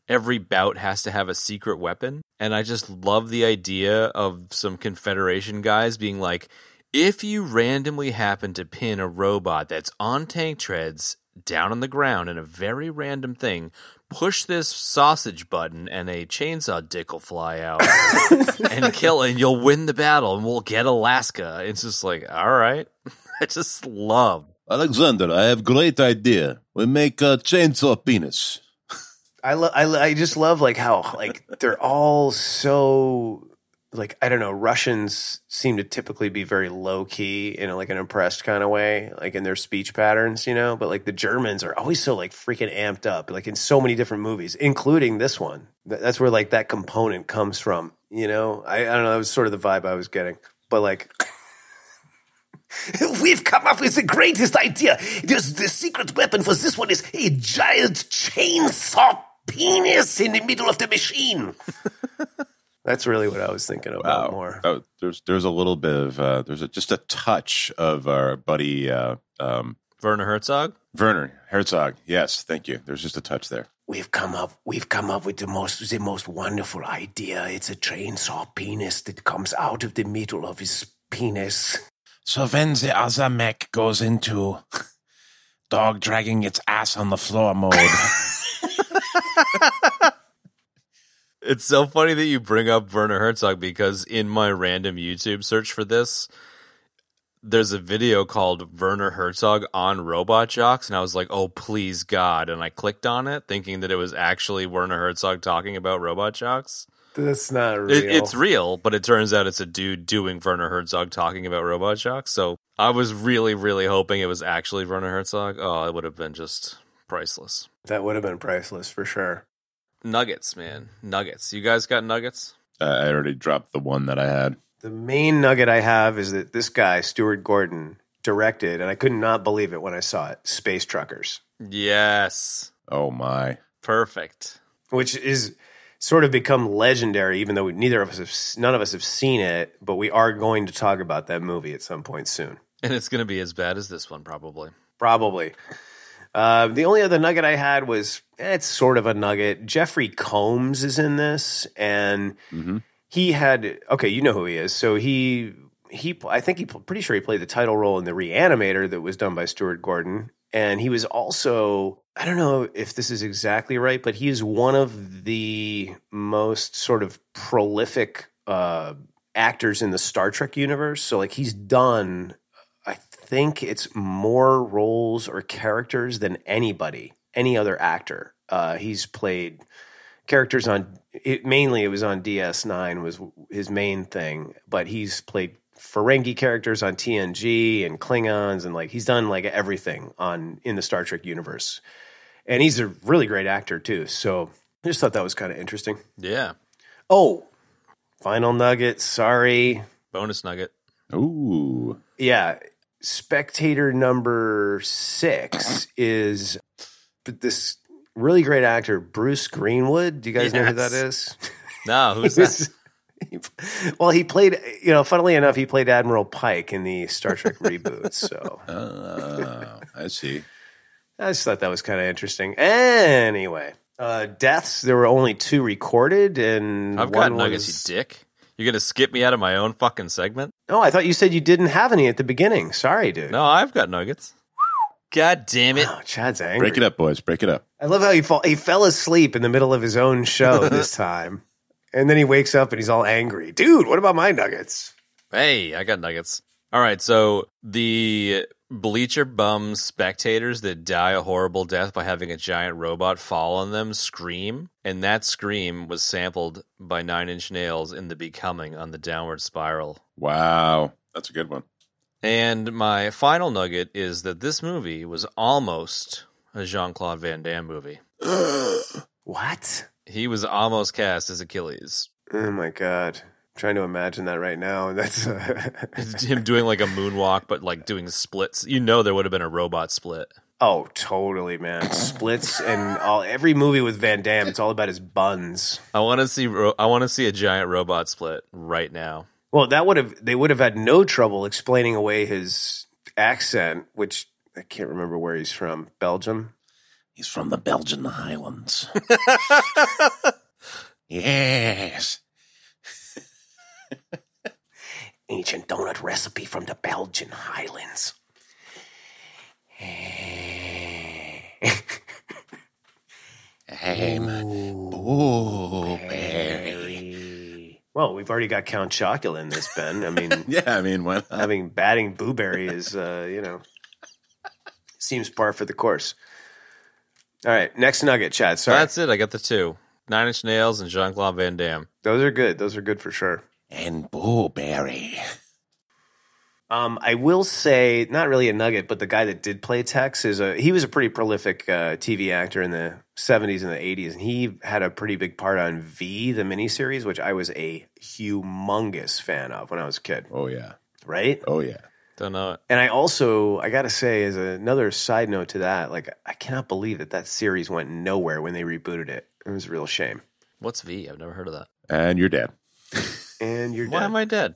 every bout has to have a secret weapon and I just love the idea of some confederation guys being like if you randomly happen to pin a robot that's on tank treads down on the ground in a very random thing, push this sausage button and a chainsaw dick will fly out and kill and you'll win the battle and we'll get Alaska. It's just like, all right. I just love. Alexander, I have great idea. We make a chainsaw penis. I lo- I lo- I just love like how like they're all so like I don't know. Russians seem to typically be very low key in a, like an impressed kind of way, like in their speech patterns, you know. But like the Germans are always so like freaking amped up, like in so many different movies, including this one. Th- That's where like that component comes from, you know. I, I don't know. That was sort of the vibe I was getting, but like. We've come up with the greatest idea. There's the secret weapon for this one is a giant chainsaw penis in the middle of the machine. That's really what I was thinking about more. Oh, there's there's a little bit of uh, there's a, just a touch of our buddy uh, um, Werner Herzog. Werner Herzog. Yes, thank you. There's just a touch there. We've come up we've come up with the most the most wonderful idea. It's a chainsaw penis that comes out of the middle of his penis. So when the other mech goes into dog dragging its ass on the floor mode, It's so funny that you bring up Werner Herzog because in my random YouTube search for this, there's a video called Werner Herzog on Robot Jox, and I was like, oh, please God. And I clicked on it thinking that it was actually Werner Herzog talking about Robot Jox. That's not real. It, it's real, but it turns out it's a dude doing Werner Herzog talking about Robot Jox. So I was really, really hoping it was actually Werner Herzog. Oh, it would have been just priceless. that would have been priceless for sure. Nuggets, man. Nuggets. You guys got nuggets? Uh, I already dropped the one that I had. The main nugget I have is that this guy, Stuart Gordon, directed, and I could not believe it when I saw it, Space Truckers, Yes. Oh my! Perfect. which is sort of become legendary, even though neither of us have, none of us have seen it, but we are going to talk about that movie at some point soon. And it's going to be as bad as this one, probably. Probably. Uh, the only other nugget I had was eh, it's sort of a nugget. Jeffrey Combs is in this, and Mhm. he had okay, you know who he is. So he he I think he pretty sure he played the title role in the Reanimator that was done by Stuart Gordon, and he was also I don't know if this is exactly right, but he is one of the most sort of prolific uh, actors in the Star Trek universe. So like he's done think it's more roles or characters than anybody, any other actor. Uh, he's played characters on it, mainly it was on DS9 was his main thing, but he's played Ferengi characters on TNG and Klingons and like he's done like everything on in the Star Trek universe. And he's a really great actor too. So I just thought that was kind of interesting. Yeah. Oh, final nugget. Sorry. Bonus nugget. Ooh, yeah spectator number six is this really great actor bruce greenwood do you guys know who that is No, who's that? well he played you know funnily enough he played admiral pike in the star trek reboot so uh, I see. i just thought that was kind of interesting anyway uh deaths there were only two recorded and I've got nuggets, was- you dick. You're going to skip me out of my own fucking segment? Oh i thought you said you didn't have any at the beginning sorry dude No, I've got nuggets. God damn it! Oh, Chad's angry. Break it up, boys. Break it up. I love how he fall, he fell asleep in the middle of his own show this time, and then he wakes up and he's all angry. Dude, what about my nuggets? Hey, I got nuggets. All right, so the bleacher bum spectators that die a horrible death by having a giant robot fall on them scream, and that scream was sampled by Nine Inch Nails in The Becoming on the Downward Spiral. Wow, that's a good one. And my final nugget is that this movie was almost a Jean Claude Van Damme movie. What? He was almost cast as Achilles. Oh my god. I'm trying to imagine that right now. That's uh, Him doing like a moonwalk, but like doing splits. You know, there would have been a robot split. oh, totally, man. Splits and all every movie with Van Damme, it's all about his buns. I want to see. ro- I want to see a giant robot split right now. Well, that would have they would have had no trouble explaining away his accent, which I can't remember where he's from. Belgium. He's from the Belgian Highlands. yes. Ancient donut recipe from the Belgian Highlands. I'm Blueberry. Well, we've already got Count Chocula in this, Ben. I mean, Yeah, I mean, when having batting Blueberry is, uh, you know, seems par for the course. All right, next nugget, Chad. Sorry, That's it. I got the two: Nine Inch Nails and Jean Claude Van Damme. those are good. Those are good for sure. And Blueberry. Um, I will say, not really a nugget, but the guy that did play Tex is a he was a pretty prolific uh, TV actor in the '70s and the '80s, and he had a pretty big part on V, the miniseries, which I was a humongous fan of when I was a kid. oh yeah, Right? oh yeah. Don't know it. And I also, I gotta say, as another side note to that, like I cannot believe that that series went nowhere when they rebooted it. It was a real shame. What's V? I've never heard of that. And you're dead. And you're Why dead. am I dead?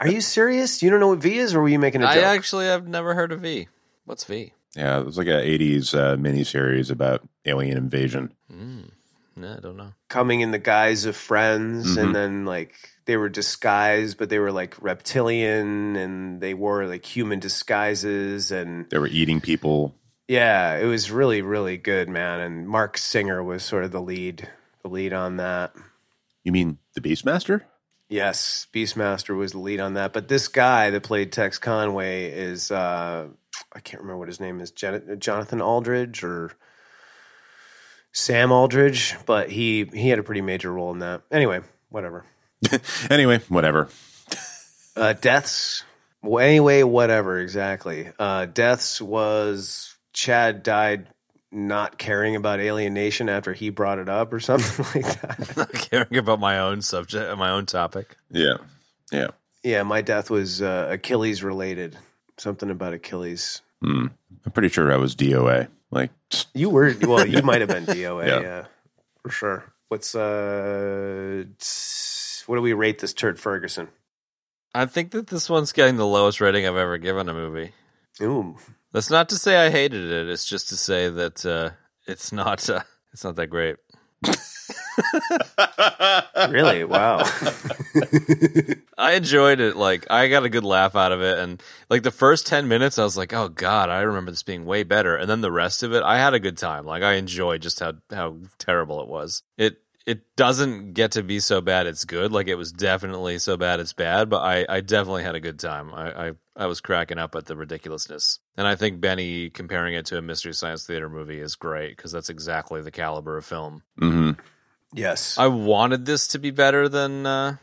Are you serious? You don't know what V is, or were you making a joke? I actually have never heard of V. What's V? Yeah, it was like a '80s uh, miniseries about alien invasion. Mm. No, I don't know. Coming in the guise of friends, Mhm. and then like they were disguised, but they were like reptilian, and they wore like human disguises, and They were eating people. yeah, it was really, really good, man. And Marc Singer was sort of the lead, the lead on that. You mean the Beastmaster? Yes, Beastmaster was the lead on that. But this guy that played Tex Conway is uh I can't remember what his name is, Jan- Jonathan Aldridge or Sam Aldridge, but he he had a pretty major role in that. Anyway, whatever. Anyway, whatever. Uh deaths well, anyway, whatever exactly. Uh deaths was Chad died not caring about Alien Nation after he brought it up or something like that. Not caring about my own subject, my own topic. Yeah, yeah. Yeah, my death was uh, Achilles related. Something about Achilles. Hmm. I'm pretty sure I was DOA. Like, You were well. You might have been DOA. Yeah. Yeah. for sure. What's uh? What do we rate this turd Ferguson? I think that this one's getting the lowest rating I've ever given a movie. Ooh, That's not to say I hated it. It's just to say that uh, it's not. Uh, it's not that great. really? Wow. I enjoyed it. Like I got a good laugh out of it, and like the first ten minutes, I was like, "Oh God, I remember this being way better." And then the rest of it, I had a good time. Like I enjoyed just how how terrible it was. It it doesn't get to be so bad it's good. Like it was definitely so bad it's bad, but I I definitely had a good time. I I, I was cracking up at the ridiculousness, and I think Benny comparing it to a mystery science theater movie is great because that's exactly the caliber of film. hmm yes. I wanted this to be better than uh,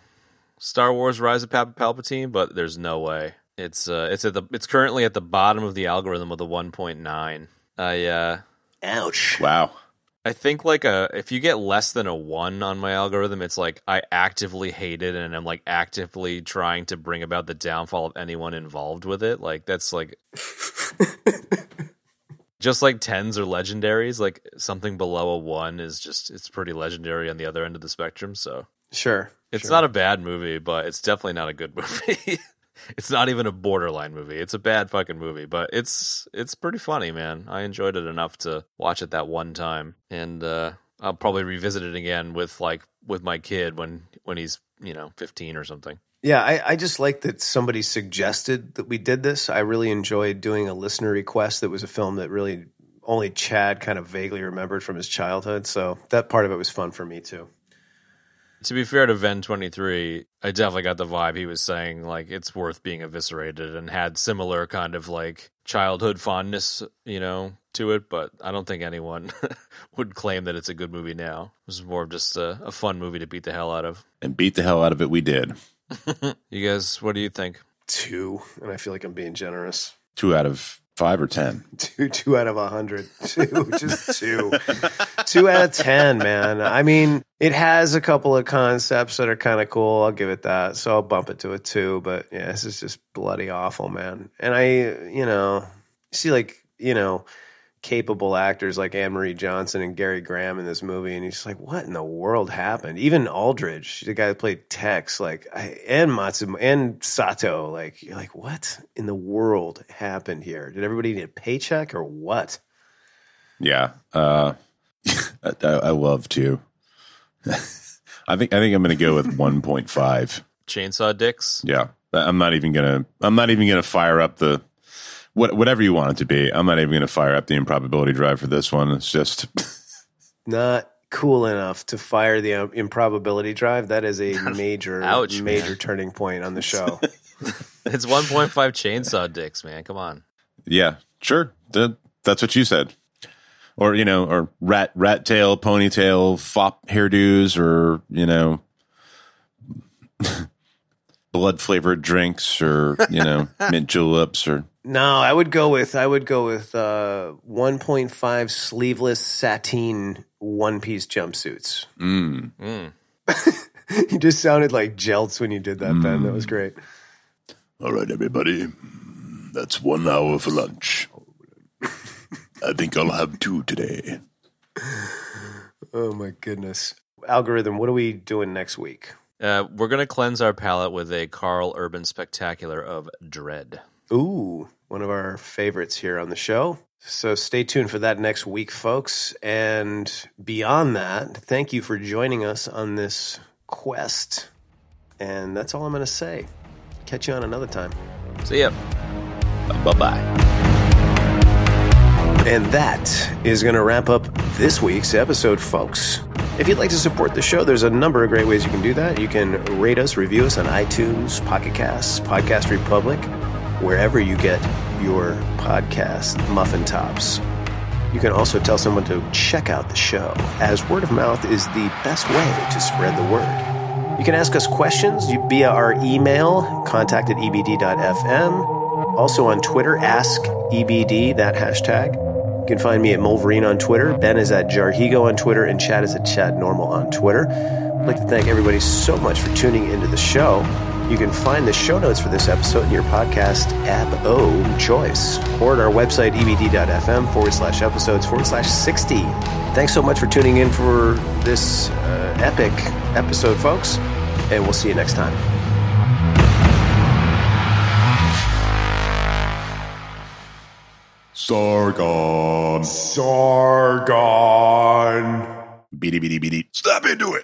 Star Wars: Rise of Pal- Palpatine, but there's no way. It's uh, it's at the it's currently at the bottom of the algorithm with a 1.9. I uh, Ouch. Wow. I think like a if you get less than a one on my algorithm, it's like I actively hate it and I'm like actively trying to bring about the downfall of anyone involved with it. Like that's like just like tens or legendaries. Like something below a one is just it's pretty legendary on the other end of the spectrum. So sure. it's sure. not a bad movie, but it's definitely not a good movie. It's not even a borderline movie. It's a bad fucking movie, but it's it's pretty funny, man. I enjoyed it enough to watch it that one time, and uh, I'll probably revisit it again with like with my kid when when he's you know fifteen or something. Yeah, I, I just like that somebody suggested that we did this. I really enjoyed doing a listener request that was a film that really only Chad kind of vaguely remembered from his childhood. So that part of it was fun for me too. To be fair to Ven twenty three, I definitely got the vibe he was saying like it's worth being eviscerated and had similar kind of like childhood fondness, you know, to it. But I don't think anyone would claim that it's a good movie now. It was more of just a, a fun movie to beat the hell out of. And beat the hell out of it, we did. You guys, what do you think? Two, and I feel like I'm being generous. Two out of five or ten. Two, two out of a hundred. Two, just two. two out of ten, man. I mean, it has a couple of concepts that are kind of cool. I'll give it that. So I'll bump it to a two. But yeah, this is just bloody awful, man. And I, you know, see like you know, capable actors like Anne Marie Johnson and Gary Graham in this movie, and he's just like, what in the world happened? Even Aldridge, the guy that played Tex, like, and Matsu and Sato, like, you're like, what in the world happened here? Did everybody need a paycheck or what? Yeah. Uh, I, I love two. I think I think I'm going to go with 1.5. Chainsaw Dicks? Yeah. I'm not even gonna. I'm not even gonna fire up the what whatever you want it to be. I'm not even gonna fire up the improbability drive for this one. It's just Not cool enough to fire the um, improbability drive. That is a major, Ouch, major man. turning point on the show. It's 1.5 Chainsaw Dicks, man. Come on. yeah, sure. That, that's what you said. Or you know, or rat rat tail, ponytail, fop hairdos, or you know, blood flavored drinks, or you know, mint juleps, or No, I would go with I would go with uh, 1.5 sleeveless sateen one piece jumpsuits. mm, Mm. You just sounded like Jelts when you did that, Ben. That was great. All right, everybody. That's one hour for lunch. I think I'll have two today. Oh my goodness. Algorithm, what are we doing next week? Uh, we're going to cleanse our palate with a Karl Urban spectacular of Dredd. Ooh, one of our favorites here on the show. So stay tuned for that next week, folks. And beyond that, thank you for joining us on this quest. And that's all I'm going to say. Catch you on another time. See ya. Bye bye. And that is going to wrap up this week's episode, folks. If you'd like to support the show, there's a number of great ways you can do that. You can rate us, review us on iTunes, Pocket Casts, Podcast Republic, wherever you get your podcast muffin tops. You can also tell someone to check out the show, as word of mouth is the best way to spread the word. You can ask us questions via our email, contact at ebd.fm. Also on Twitter, ask EBD, that hashtag. You can find me at Mulverine on Twitter. Ben is at Jarhigo on Twitter, and Chad is at Chad Normal on Twitter. I'd like to thank everybody so much for tuning into the show. You can find the show notes for this episode in your podcast app of choice or at our website, ebd.fm forward slash episodes forward slash 60. Thanks so much for tuning in for this uh, epic episode, folks, and we'll see you next time. Sargon. Sargon. Beady beady beady. Stop into it.